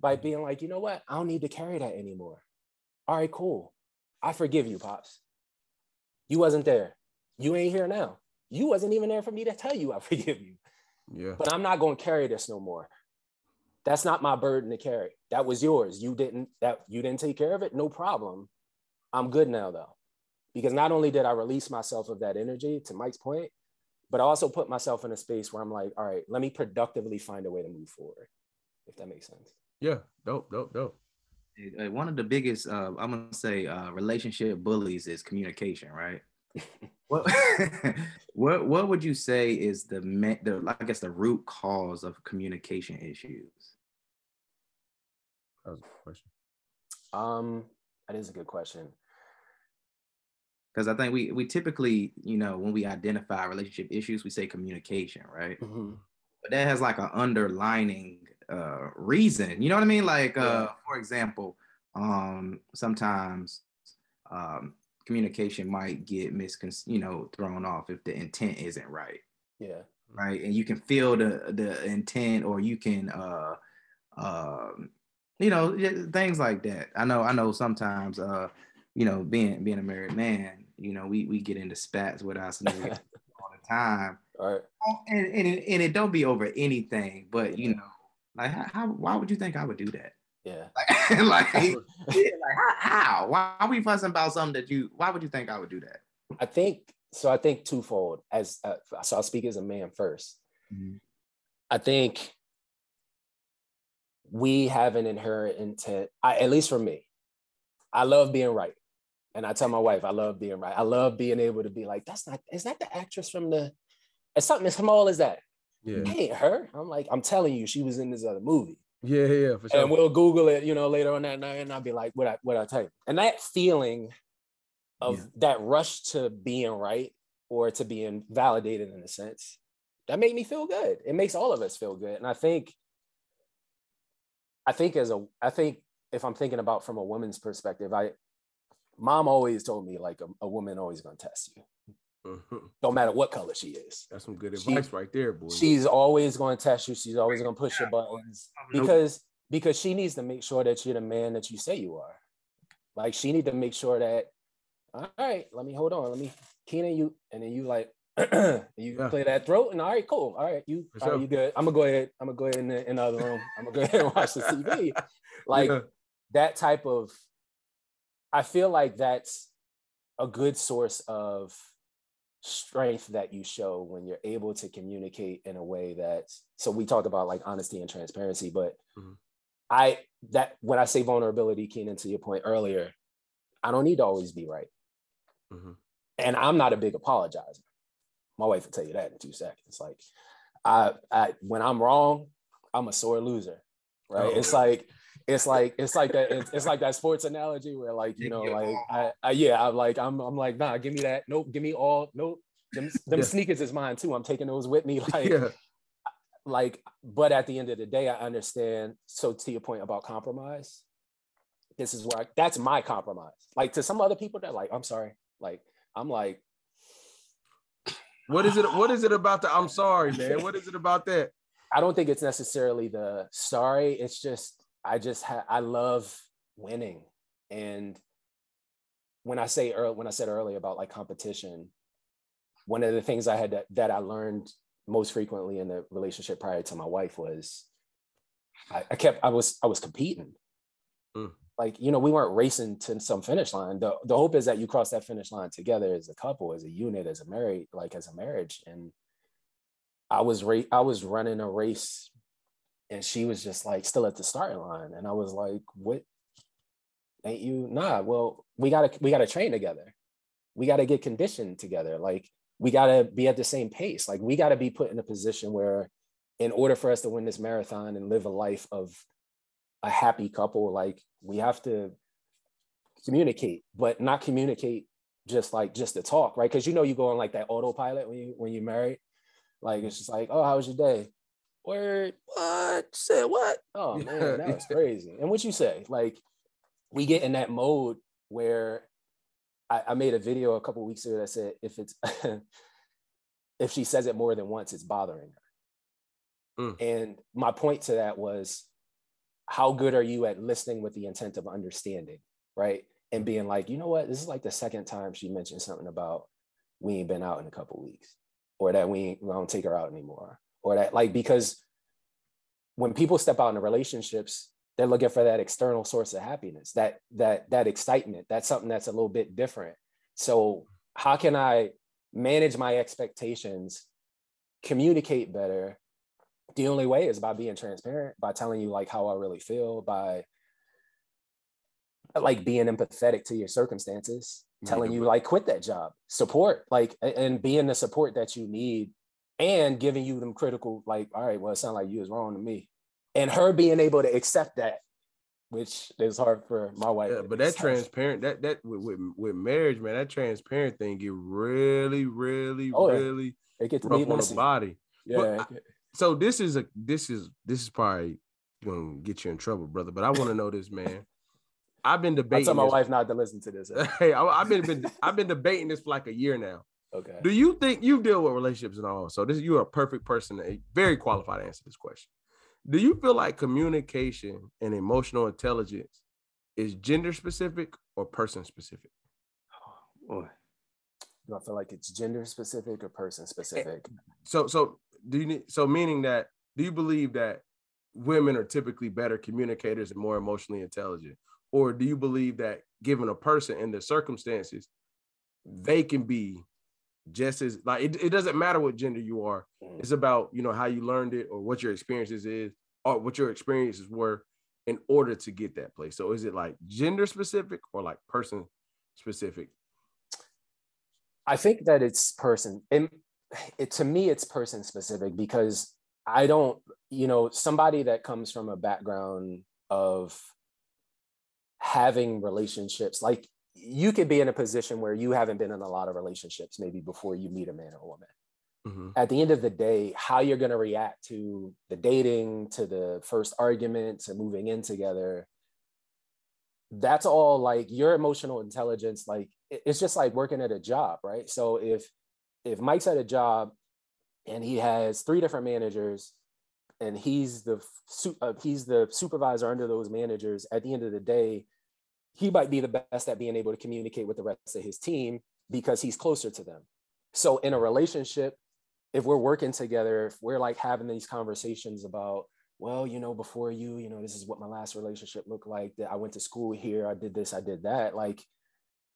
by being like, you know what? I don't need to carry that anymore. All right, cool. I forgive you, Pops. You wasn't there. You ain't here now. You wasn't even there for me to tell you I forgive you. Yeah. But I'm not going to carry this no more. that's not my burden to carry. That was yours. You didn't that you didn't take care of it. No problem. I'm good now though. Because not only did I release myself of that energy to Mike's point, but I also put myself in a space where I'm like, all right, let me productively find a way to move forward. If that makes sense. Yeah, dope, dope, dope. Uh, One of the biggest, uh, I'm gonna say, uh, relationship bullies is communication, right? what, what what would you say is the, me- the I guess the root cause of communication issues? That was a good question. Um, that is a good question. Because I think we we typically, you know, when we identify relationship issues, we say communication, right? But that has like an underlining uh reason. You know what I mean? Like uh for example, um sometimes um communication might get miscon you know thrown off if the intent isn't right. Yeah. right and you can feel the the intent or you can uh um you know things like that i know i know sometimes uh you know being being a married man you know we we get into spats with our significant all the time All right. and and and it don't be over anything but you know like how, why would you think i would do that Yeah. like like, yeah, like how, how why are we fussing about something that you why would you think i would do that I think so. I think twofold. As uh, so, I'll speak as a man 1st I think we have an inherent intent. I, at least for me, I love being right, and I tell my wife I love being right. I love being able to be like, "That's not. Is that the actress from the? It's something as small as that. Yeah, ain't her." I'm like, I'm telling you, she was in this other movie. yeah, yeah, for sure. and we'll Google it, you know, later on that night, and I'll be like, "What I what I tell you?" And that feeling of Yeah. that rush to being right or to being validated in a sense, that made me feel good. It makes all of us feel good, and I think, I think as a, I think if I'm thinking about from a woman's perspective, I, mom always told me like a, a woman always gonna test you, Mhm. no matter what color she is. That's some good She- advice right there, boy. She's always going to test you. She's always going to push your buttons Nope. because because she needs to make sure that you're the man that you say you are. Like she need to make sure that. All right, let me hold on. Let me Keenan you, and then you like you Yeah. play that throat, and all right, cool. All right, you For all right, you good. I'm gonna go ahead. I'm gonna go ahead in the, in the other room. I'm gonna go ahead and watch the TV. Like Yeah. that type of. I feel like that's a good source of strength that you show when you're able to communicate in a way that so we talked about like honesty and transparency but Mhm. i that when i say vulnerability keenan to your point earlier i don't need to always be right Mhm. and i'm not a big apologizer my wife will tell you that in two seconds like i, I when i'm wrong i'm a sore loser right Oh. it's like it's like it's like that it's, it's like that sports analogy where like you know like. I, I yeah i'm like i'm i'm like nah give me that nope give me all nope them, them Yeah. sneakers is mine too i'm taking those with me like yeah, like but at the end of the day i understand so to your point about compromise this is where I, that's my compromise like to some other people that like i'm sorry like i'm like what is it? What is it about the? I'm sorry, man. What is it about that? i don't think it's necessarily the sorry it's just i just ha- i love winning. And when i say earl when i said earlier about like competition one of the things i had to, that i learned most frequently in the relationship prior to my wife was I, I kept i was i was competing. Mm. like you know we weren't racing to some finish line. The, the hope is that you cross that finish line together as a couple as a unit as a married like as a marriage. And i was ra- i was running a race and she was just like still at the starting line and i was like what? Ain't you nah well we gotta we gotta train together. We gotta get conditioned together. Like we gotta be at the same pace. Like we gotta be put in a position where in order for us to win this marathon and live a life of a happy couple like we have to communicate but not communicate just like just to talk right? Because you know you go on like that autopilot when you when you're married. Like it's just like oh how was your day word. What? Said what? Oh man Yeah. that was crazy. And what you say like we get in that mode where I, I made a video a couple weeks ago that said if it's if she says it more than once it's bothering her. Mm. and my point to that was how good are you at listening with the intent of understanding right? And being like you know what? This is like the second time she mentioned something about we ain't been out in a couple weeks or that we, ain't, we don't take her out anymore or that like because when people step out into relationships, they're looking for that external source of happiness, that that that excitement. That's something that's a little bit different. So how can I manage my expectations, communicate better? The only way is by being transparent, by telling you like how I really feel, by like being empathetic to your circumstances, telling you like quit that job, support, like and being the support that you need and giving you them critical, like, all right, well, it sounds like you was wrong to me. And her being able to accept that, which is hard for my wife. Yeah, but that transparent, that that with, with with marriage, man, that transparent thing get really, really, Oh, yeah. really it gets rough on the body. Yeah. I- So this is a this is this is probably gonna get you in trouble, brother. But I want to know this, man. I've been I debating. tell my this- wife not to listen to this. Hey, I, I've been, been I've been debating this for like a year now. Okay. Do you think you deal with relationships and all? So this you are a perfect person, to, very qualified to answer this question. Do you feel like communication and emotional intelligence is gender specific or person specific? Boy. Do I feel like it's gender specific or person specific? So so do you need so meaning that do you believe that women are typically better communicators and more emotionally intelligent? Or do you believe that given a person in the circumstances, they can be just as like it, it doesn't matter what gender you are. Mm. It's about you know how you learned it or what your experiences is or what your experiences were in order to get that place. So is it like gender specific or like person specific? I think that it's person. And it, to me, it's person specific because I don't, you know, somebody that comes from a background of having relationships, like you could be in a position where you haven't been in a lot of relationships, maybe before you meet a man or a woman. Mhm. At the end of the day, how you're going to react to the dating, to the first argument, to moving in together, that's all like your emotional intelligence like it's just like working at a job right so if if mike's at a job and he has three different managers and he's the uh, he's the supervisor under those managers at the end of the day he might be the best at being able to communicate with the rest of his team because he's closer to them so in a relationship if we're working together if we're like having these conversations about well, you know, before you, you know, this is what my last relationship looked like. That I went to school here, I did this, I did that. Like,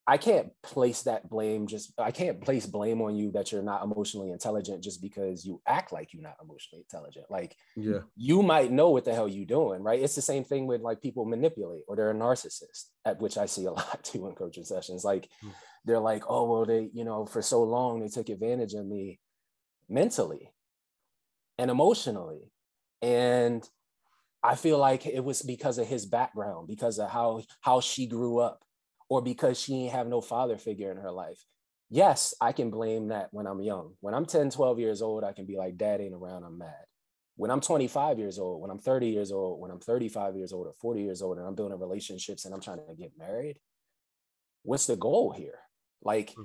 I can't place that blame just I can't place blame on you that you're not emotionally intelligent just because you act like you're not emotionally intelligent. Like Yeah. you might know what the hell you're doing, right? It's the same thing with like people manipulate or they're a narcissist, at which I see a lot too in coaching sessions. Like Mm. they're like, oh well, they, you know, for so long they took advantage of me mentally and emotionally. And I feel like it was because of his background, because of how how she grew up, or because she didn't have no father figure in her life. Yes, I can blame that when I'm young. When I'm 10, 12 years old, I can be like, dad ain't around, I'm mad. When I'm 25 years old, when I'm 30 years old, when I'm 35 years old or 40 years old, and I'm building relationships and I'm trying to get married, what's the goal here? Like, Hmm.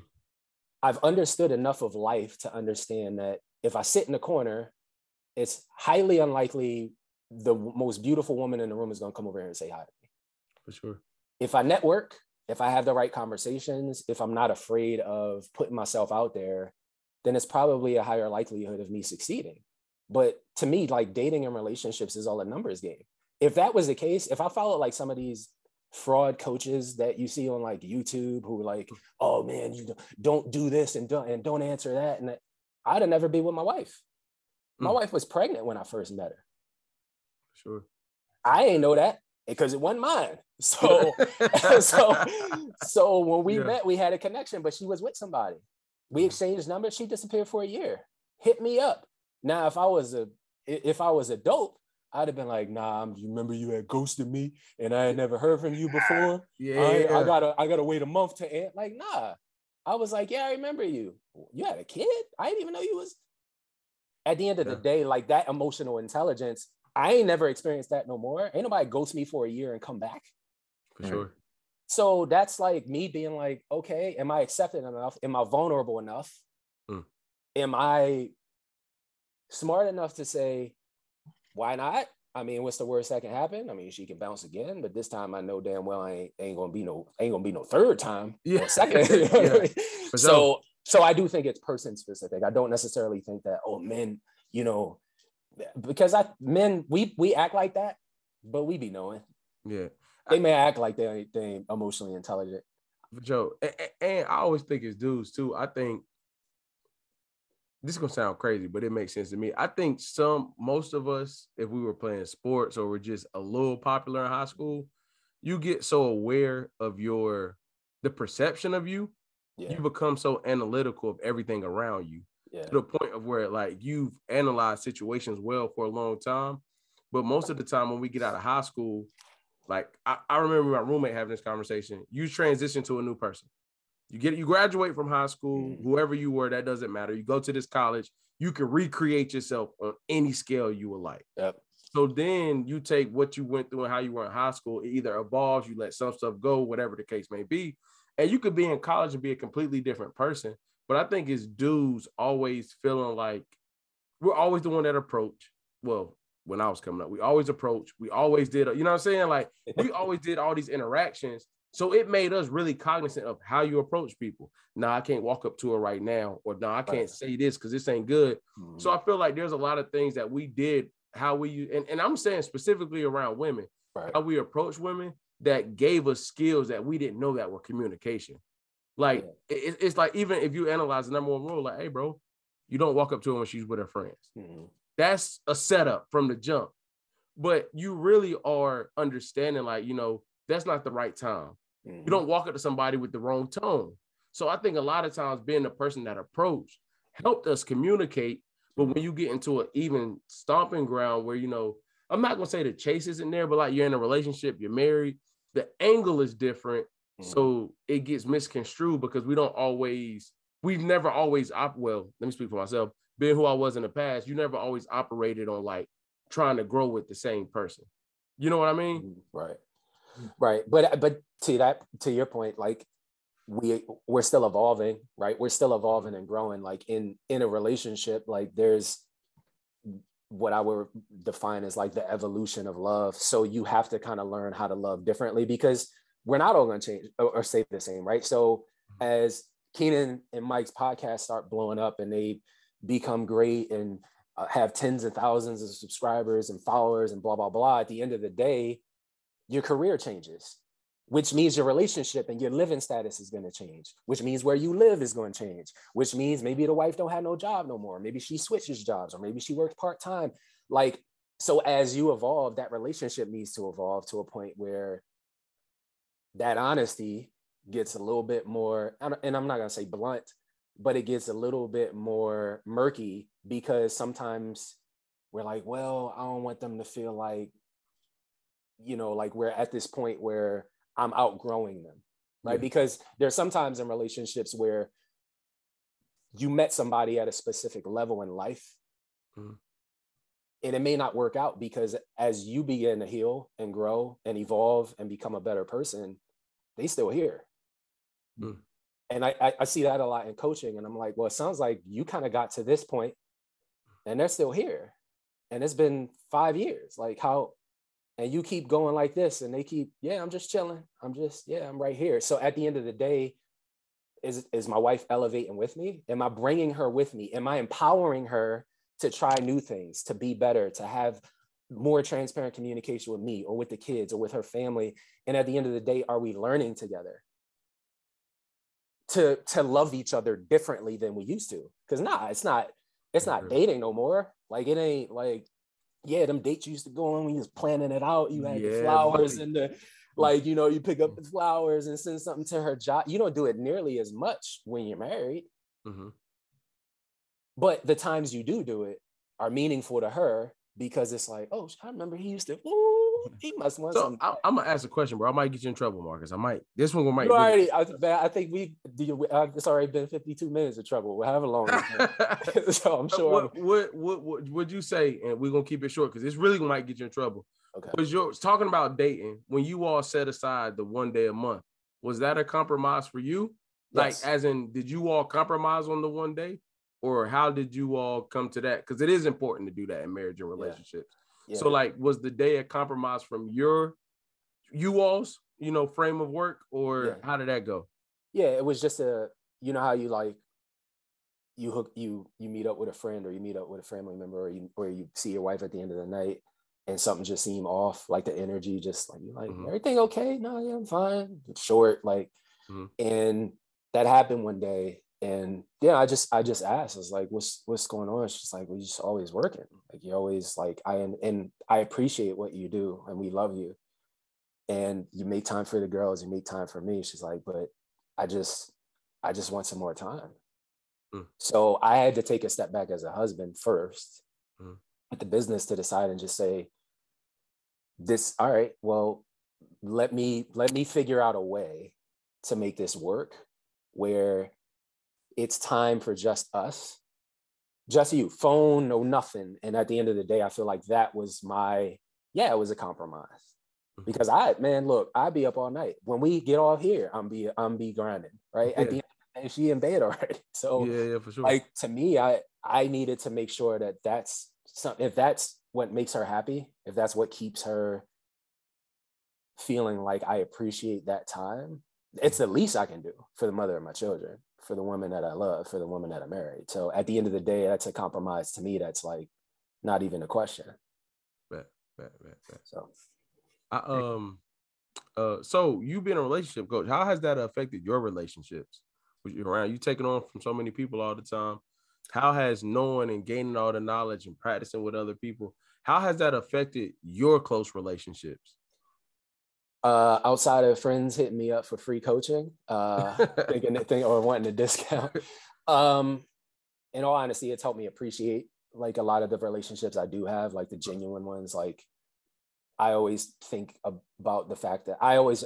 I've understood enough of life to understand that if I sit in the corner, it's highly unlikely the most beautiful woman in the room is going to come over here and say hi to me. For sure. If I network, if I have the right conversations, if I'm not afraid of putting myself out there, then it's probably a higher likelihood of me succeeding. But to me, like dating and relationships is all a numbers game. If that was the case, if I followed like some of these fraud coaches that you see on like YouTube who like, oh man, you don't- don't do this and don't and don't answer that, and that, I'd have never be with my wife. My Mm. wife was pregnant when I first met her. Sure. I ain't know that because it wasn't mine. So so so when we Yeah. met, we had a connection, but she was with somebody. We mm-hmm. exchanged numbers. She disappeared for a year. Hit me up. Now, if I was a if I was a dope, I'd have been like, nah, I'm- you remember you had ghosted me and I had never heard from you before. Yeah. I, I gotta I gotta wait a month to end. Like, nah. I was like, yeah, I remember you. You had a kid? I didn't even know you was. At the end of the day, like that emotional intelligence, I ain't never experienced that no more. Ain't nobody ghost me for a year and come back. For sure. So that's like me being like, okay, am I accepted enough? Am I vulnerable enough? Mm. Am I smart enough to say, why not? I mean, what's the worst that can happen? I mean, she can bounce again, but this time I know damn well I ain't, ain't gonna be no ain't gonna be no third time Yeah. or second. you know what I Yeah. mean? So so I do think it's person specific. I don't necessarily think that oh men, you know, because I men we we act like that, but we be knowing Yeah. they may act like they ain't, they emotionally intelligent. Joe, and, and I always think it's dudes too. I think this is gonna sound crazy, but it makes sense to me. I think some, most of us, if we were playing sports or were just a little popular in high school, you get so aware of your the perception of you, Yeah, you become so analytical of everything around you yeah, to the point of where like you've analyzed situations well for a long time. But most of the time when we get out of high school, like I, I remember my roommate having this conversation. You transition to a new person. You get you graduate from high school, Mhm. whoever you were, that doesn't matter. You go to this college, you can recreate yourself on any scale you would like. Yep. So then you take what you went through and how you were in high school, it either evolves, you let some stuff go, whatever the case may be. And you could be in college and be a completely different person. But I think it's dudes always feeling like we're always the one that approach. Well, when I was coming up, we always approach. We always did, you know what I'm saying? Like we always did all these interactions. So it made us really cognizant of how you approach people. Now I can't walk up to her right now, or no, I can't say this because this ain't good. Mhm. So I feel like there's a lot of things that we did, how we and, and I'm saying specifically around women, right. how we approach women that gave us skills that we didn't know that were communication. Like it- it's like even if you analyze the number one rule, like, hey, bro, you don't walk up to her when she's with her friends. Mhm. That's a setup from the jump. But you really are understanding, like, you know, that's not the right time. Mhm. You don't walk up to somebody with the wrong tone. So I think a lot of times being the person that approached helped us communicate. But when you get into an even stomping ground where, you know, I'm not gonna say the chase isn't there, but like you're in a relationship, you're married, the angle is different. Mhm. So it gets misconstrued because we don't always, we've never always op well, let me speak for myself, being who I was in the past, you never always operated on like trying to grow with the same person. You know what I mean? Mhm. right right but but to that to your point like we we're still evolving right we're still evolving and growing like in in a relationship like there's what i would define as like the evolution of love so you have to kind of learn how to love differently because we're not all going to change or, or stay the same right? So as keenan and mike's podcast start blowing up and they become great and uh, have tens of thousands of subscribers and followers and blah blah blah at the end of the day your career changes which means your relationship and your living status is going to change which means where you live is going to change which means maybe the wife don't have no job no more. Maybe she switches jobs or maybe she works part-time. Like so as you evolve that relationship needs to evolve to a point where that honesty gets a little bit more and i'm not going to say blunt but it gets a little bit more murky because sometimes we're like well i don't want them to feel like you know like we're at this point where i'm outgrowing them right Yeah. because there's sometimes in relationships where you met somebody at a specific level in life Mhm. And it may not work out because as you begin to heal and grow and evolve and become a better person they still here. Mm. and I, I i see that a lot in coaching and i'm like well it sounds like you kind of got to this point and they're still here. And it's been five years like how and you keep going like this and they keep yeah i'm just chilling. I'm just yeah i'm right here. So at the end of the day is is my wife elevating with me? Am i bringing her with me? Am i empowering her to try new things to be better to have more transparent communication with me or with the kids or with her family. And at the end of the day are we learning together? To to love each other differently than we used to. Because nah it's not it's not Mhm. dating no more. Like it ain't like yeah them dates you used to go on when you was planning it out you had the flowers buddy. and the like you know you pick up the flowers and send something to her job. You don't do it nearly as much when you're married. Mhm. But the times you do do it are meaningful to her because it's like oh i remember he used to ooh, he must want So some I, I'm gonna ask a question, bro. I might get you in trouble, Marcus. I might. This one might. you already I, I think we it's already been 52 minutes of trouble however long it's been. so i'm sure what, what, what, what would you say? And we're gonna keep it short because this really might get you in trouble. okay Was your talking about dating when you all set aside the one day a month? Was that a compromise for you? Like, as in, did you all compromise on the one day, or how did you all come to that? Because it is important to do that in marriage and relationships. yeah. So, like, was the day a compromise from your, you all's, you know, frame of work, or Yeah. how did that go? yeah it was just a you know how you like you hook you you meet up with a friend or you meet up with a family member or you or you see your wife at the end of the night and something just seem off, like the energy just like you like Mhm. everything okay? No, yeah, I'm fine. It's short, like, Mhm. and that happened one day. And yeah, I just I just asked, I was like, what's what's going on? She's like, we're just always working. Like you always like I and, and I appreciate what you do and we love you. And you make time for the girls, you make time for me. She's like, but I just I just want some more time. Mm. So I had to take a step back as a husband first Mm. with the business to decide and just say, this, all right, well, let me let me figure out a way to make this work where it's time for just us, just you, phone, no nothing. And at the end of the day, I feel like that was my, yeah, it was a compromise. Mhm. Because I, man, look, I'd be up all night. When we get off here, I'm be I'm be grinding, right? At the end of the day, she in bed already. So yeah, yeah, for sure. like to me i i needed to make sure that that's something if that's what makes her happy if that's what keeps her feeling like i appreciate that time it's the least i can do for the mother of my children for the woman that i love for the woman that i married so at the end of the day that's a compromise to me that's like not even a question Bet, bet, bet, bet. so I, um, uh, so you've been a relationship coach. How has that affected your relationships? With you around, you taking on from so many people all the time. How has knowing and gaining all the knowledge and practicing with other people? How has that affected your close relationships? Uh outside of friends hitting me up for free coaching uh thinking thing or wanting a discount. Um, in all honesty, it's helped me appreciate like a lot of the relationships I do have, like the genuine ones. Like I always think about the fact that I always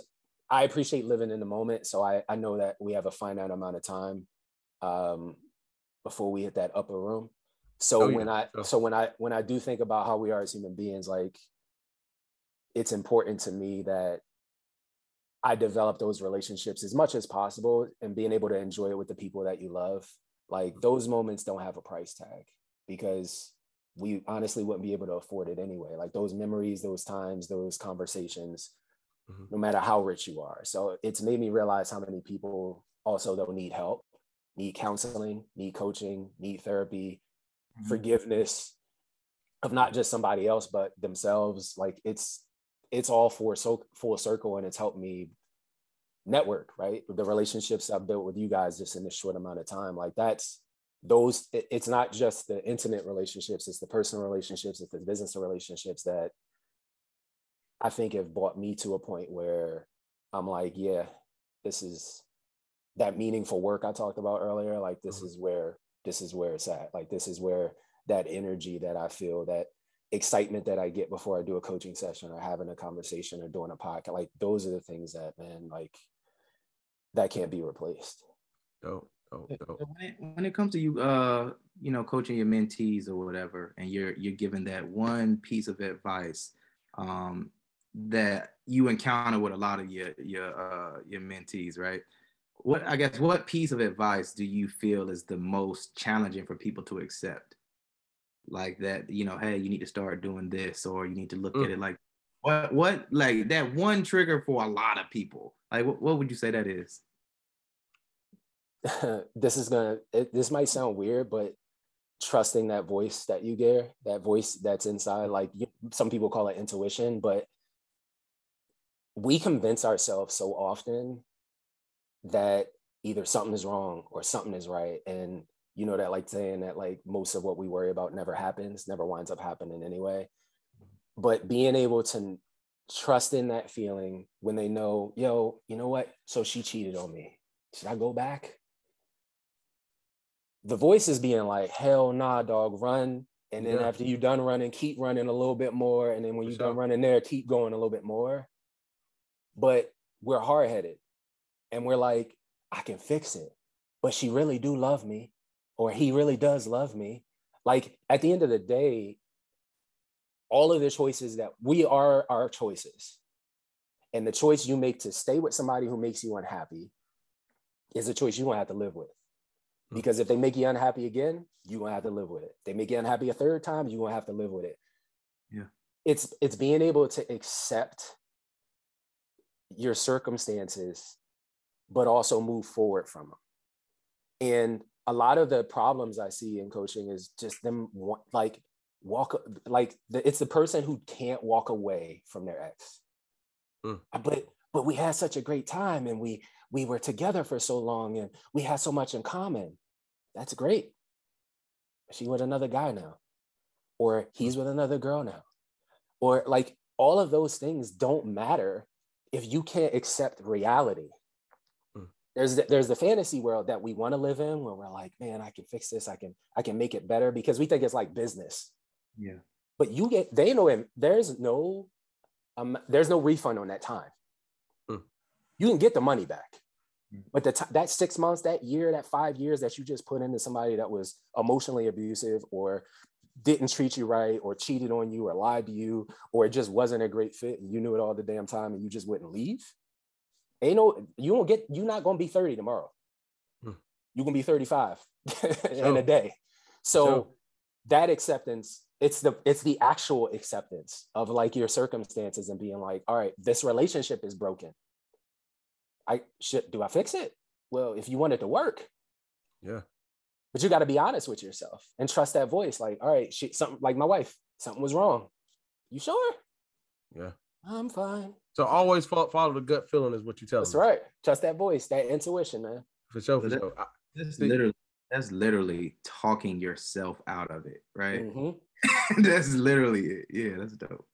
I appreciate living in the moment. So I I know that we have a finite amount of time um before we hit that upper room. So Oh, yeah, when I so when I when I do think about how we are as human beings, like it's important to me that I develop those relationships as much as possible and being able to enjoy it with the people that you love. Like those moments don't have a price tag because we honestly wouldn't be able to afford it anyway. Like those memories, those times, those conversations, Mhm. no matter how rich you are. So it's made me realize how many people also though need help, need counseling, need coaching, need therapy, Mhm. forgiveness of not just somebody else but themselves. Like it's it's all for so full circle and it's helped me network, right? The relationships I've built with you guys just in this short amount of time. Like that's those it- it's not just the intimate relationships, it's the personal relationships, it's the business relationships that I think have brought me to a point where I'm like, yeah, this is that meaningful work I talked about earlier. Like this Mhm. is where this is where it's at. Like this is where that energy that I feel, that excitement that I get before I do a coaching session or having a conversation or doing a podcast, like those are the things that man, like that can't be replaced. Dope, dope, So dope. when it, when it comes to you, uh, you know, coaching your mentees or whatever, and you're you're given that one piece of advice, um, that you encounter with a lot of your your uh your mentees, right? What I guess what piece of advice do you feel is the most challenging for people to accept? Like that, you know, hey, you need to start doing this, or you need to look Mm. at it like what what like that one trigger for a lot of people. Like what, what would you say that is? this is gonna it, this might sound weird but trusting that voice that you get that voice that's inside like you, some people call it intuition but we convince ourselves so often that either something is wrong or something is right and you know that like saying that like most of what we worry about never happens never winds up happening anyway but being able to trust in that feeling when they know yo you know what so she cheated on me should i go back the voice is being like, hell nah, dog, run. And then Yeah. after you done running, keep running a little bit more. And then when you sure. done running there, keep going a little bit more. But we're hard headed and we're like, I can fix it. But she really do love me, or he really does love me. Like at the end of the day, all of the choices that we are our choices. And the choice you make to stay with somebody who makes you unhappy is a choice you're gonna have to live with. Hmm. Because if they make you unhappy again, you're gonna have to live with it. They make you unhappy a third time, you're gonna have to live with it. Yeah. It's it's being able to accept your circumstances, but also move forward from them. And a lot of the problems I see in coaching is just them wa- like walk like the, it's the person who can't walk away from their ex. Mm. But but we had such a great time and we we were together for so long and we had so much in common. That's great. She with another guy now, or he's with another girl now, or like all of those things don't matter if you can't accept reality. There's the, there's the fantasy world that we want to live in where we're like, man, I can fix this, I can I can make it better because we think it's like business. Yeah. But you get they know it. There's no um there's no refund on that time. Mm. You can get the money back. Mm. But the t- that six months, that year, that five years that you just put into somebody that was emotionally abusive or didn't treat you right or cheated on you or lied to you or it just wasn't a great fit and you knew it all the damn time and you just wouldn't leave. Ain't no, you won't get, you're not gonna be 30 tomorrow. Hmm. You're gonna be 35 in a day. So Sure. that acceptance, it's the it's the actual acceptance of like your circumstances and being like, all right, this relationship is broken. I should do I fix it? Well, if you want it to work, Yeah. but you got to be honest with yourself and trust that voice. Like, all right, she, something like my wife, something was wrong. You sure? Yeah. I'm fine. So always follow, follow the gut feeling is what you tell That's me. right. Trust that voice, that intuition, man. For sure. For that- sure. That's See- literally that's literally talking yourself out of it, right? Mhm. that's literally it. Yeah, that's dope.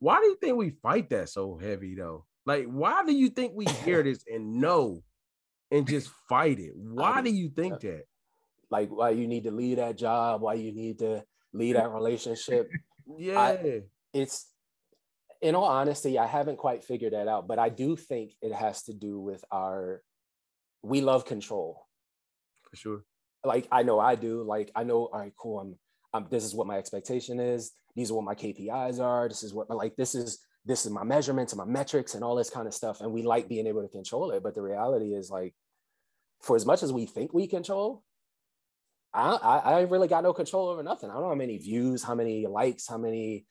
why do you think we fight that so heavy though? Like, why do you think we hear this and know and just fight it? Why do you think that? Like why you need to leave that job, why you need to leave that relationship. Yeah. It's in all honesty, I haven't quite figured that out, but I do think it has to do with our we love control. for sure. like I know I do. Like I know, all right, cool. I'm, I'm. This is what my expectation is. These are what my KPIs are. This is what like this is this is my measurements and my metrics and all this kind of stuff. And we like being able to control it. But the reality is like, for as much as we think we control, I I, I really got no control over nothing. I don't know how many views, how many likes, how many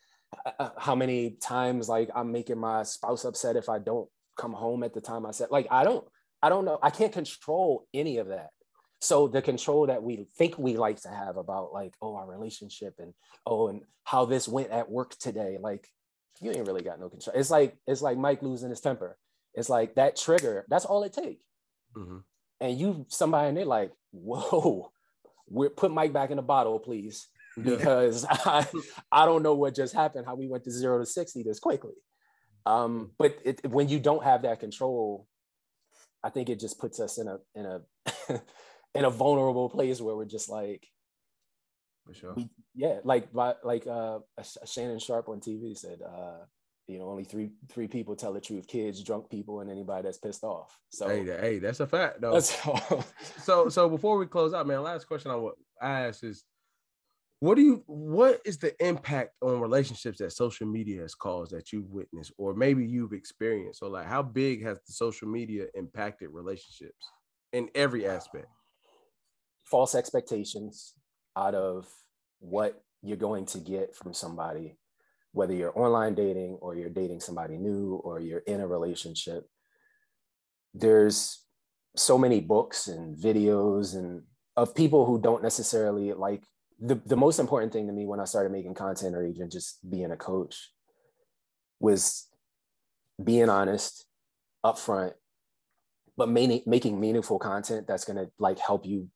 how many times like I'm making my spouse upset if I don't come home at the time I said. Like I don't I don't know. I can't control any of that. So the control that we think we like to have about like, oh, our relationship and oh, and how this went at work today, like you ain't really got no control. It's like it's like Mike losing his temper. It's like that trigger. That's all it takes. Mhm. And you somebody and they're like, whoa, we're put Mike back in the bottle, please, because I I don't know what just happened. How we went to zero to sixty this quickly. Um, but it, when you don't have that control, I think it just puts us in a in a in a vulnerable place where we're just like, For sure. we, yeah, like by- like uh, Shannon Sharpe on TV said, uh, you know, only three three people tell the truth: kids, drunk people, and anybody that's pissed off. So Hey, hey, that's a fact though. that's all. so so before we close out, man, last question I would ask is what do you what is the impact on relationships that social media has caused that you've witnessed or maybe you've experienced? So like how big has the social media impacted relationships in every aspect? false expectations out of what you're going to get from somebody, whether you're online dating or you're dating somebody new or you're in a relationship. There's so many books and videos and of people who don't necessarily like the, the most important thing to me when I started making content or even just being a coach was being honest, upfront, but making making meaningful content that's gonna like help you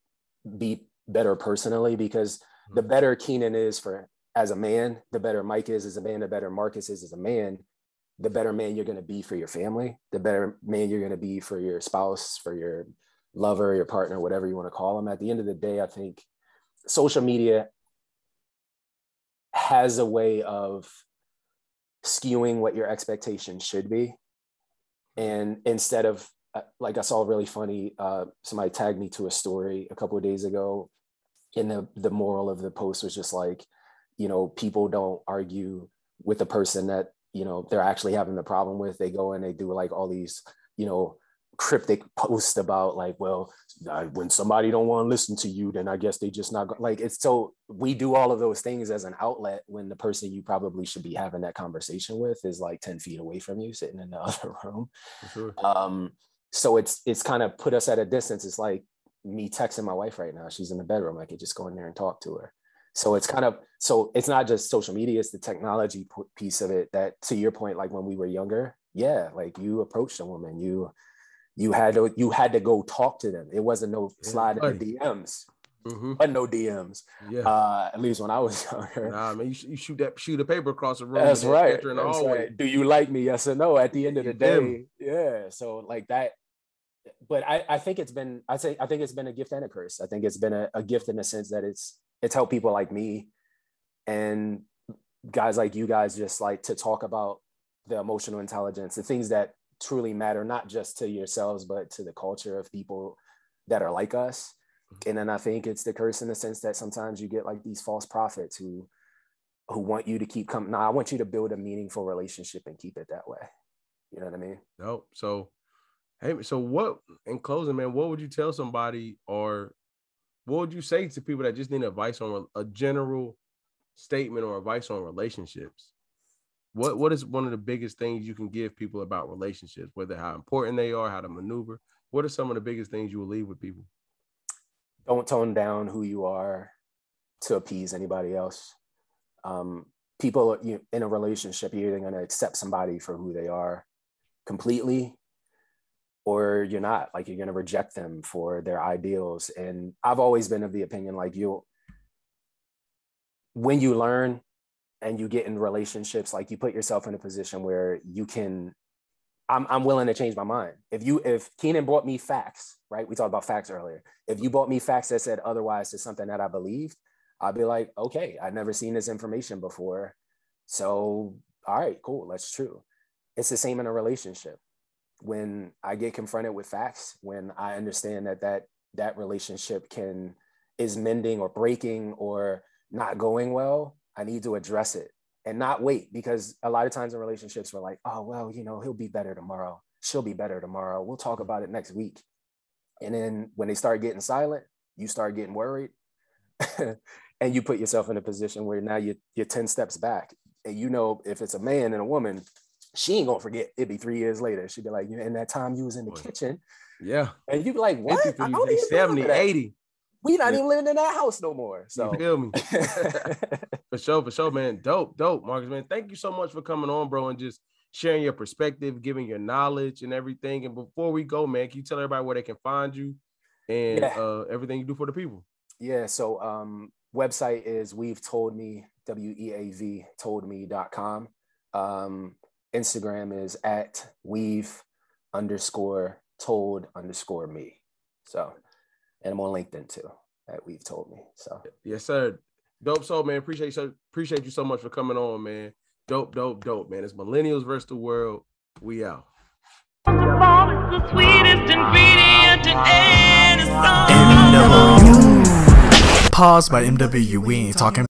be better personally because the mm-hmm. better Keenan is for as a man, the better Mike is as a man, the better Marcus is as a man, the better man you're going to be for your family, the better man you're going to be for your spouse, for your lover, your partner, whatever you want to call them. At the end of the day, I think social media has a way of skewing what your expectations should be. And instead of uh, like I saw really funny, uh, somebody tagged me to a story a couple of days ago. And the, the moral of the post was just like, you know, people don't argue with the person that, you know, they're actually having the problem with. They go and they do like all these, you know, cryptic posts about like, well, uh, when somebody don't want to listen to you, then I guess they just not like it's so we do all of those things as an outlet when the person you probably should be having that conversation with is like 10 feet away from you sitting in the other room sure. um so it's it's kind of put us at a distance it's like me texting my wife right now. She's in the bedroom. I could just go in there and talk to her. So it's kind of so it's not just social media; it's the technology piece of it. That to your point, like when we were younger, yeah, like you approached a woman, you you had to you had to go talk to them. It wasn't no slide in the DMs, Mhm. but no DMs. Yeah. Uh, at least when I was younger. Nah, man, you, you shoot that shoot a paper across the room. That's right. in the That's hallway. right. Do you like me? Yes or no? At the end of the day, yeah. So like that. But I, I think it's been I say I think it's been a gift and a curse. I think it's been a, a gift in the sense that it's it's helped people like me and guys like you guys just like to talk about the emotional intelligence, the things that truly matter, not just to yourselves, but to the culture of people that are like us. Mm-hmm. And then I think it's the curse in the sense that sometimes you get like these false prophets who who want you to keep coming. No, I want you to build a meaningful relationship and keep it that way. You know what I mean? Nope. So, hey, so what in closing, man? What would you tell somebody, or what would you say to people that just need advice on a general statement or advice on relationships? What What is one of the biggest things you can give people about relationships, whether how important they are, how to maneuver? What are some of the biggest things you will leave with people? Don't tone down who you are to appease anybody else. Um, people you, in a relationship, you're either going to accept somebody for who they are completely, or you're not. Like you're going to reject them for their ideals. And I've always been of the opinion like you, when you learn and you get in relationships, like you put yourself in a position where you can I'm, I'm willing to change my mind. If you if Keenan brought me facts, right? We talked about facts earlier. If you brought me facts that said otherwise to something that I believed, I'd be like, okay, I've never seen this information before. So, all right, cool, that's true. It's the same in a relationship. When I get confronted with facts, when I understand that that that relationship can is mending or breaking or not going well, I need to address it and not wait because a lot of times in relationships we're like oh well you know he'll be better tomorrow. She'll be better tomorrow. We'll talk about it next week. And then when they start getting silent you start getting worried and you put yourself in a position where now you're, you're 10 steps back. And you know if it's a man and a woman she ain't gonna forget. It'd be three years later. She'd be like in that time you was in the Boy. kitchen. Yeah, and you'd be like what? Empty for I don't They even 70, remember that. 80. We not Yeah. even living in that house no more so You feel me? For sure, for sure, man. Dope, dope, Marcus, man. Thank you so much for coming on, bro, and just sharing your perspective, giving your knowledge and everything. And before we go, man, can you tell everybody where they can find you and Yeah. uh, everything you do for the people? Yeah, so um website is we've told me w-e-a-v told me.com. Um Instagram is at we've underscore told underscore me. So and I'm on LinkedIn too That we've told me. So Yes, sir. Dope, so man. Appreciate you, so appreciate you so much for coming on, man. Dope, dope, dope, man. It's millennials versus the world. We out. The sweetest ingredient in song. MW. Pause by MW. We ain't talking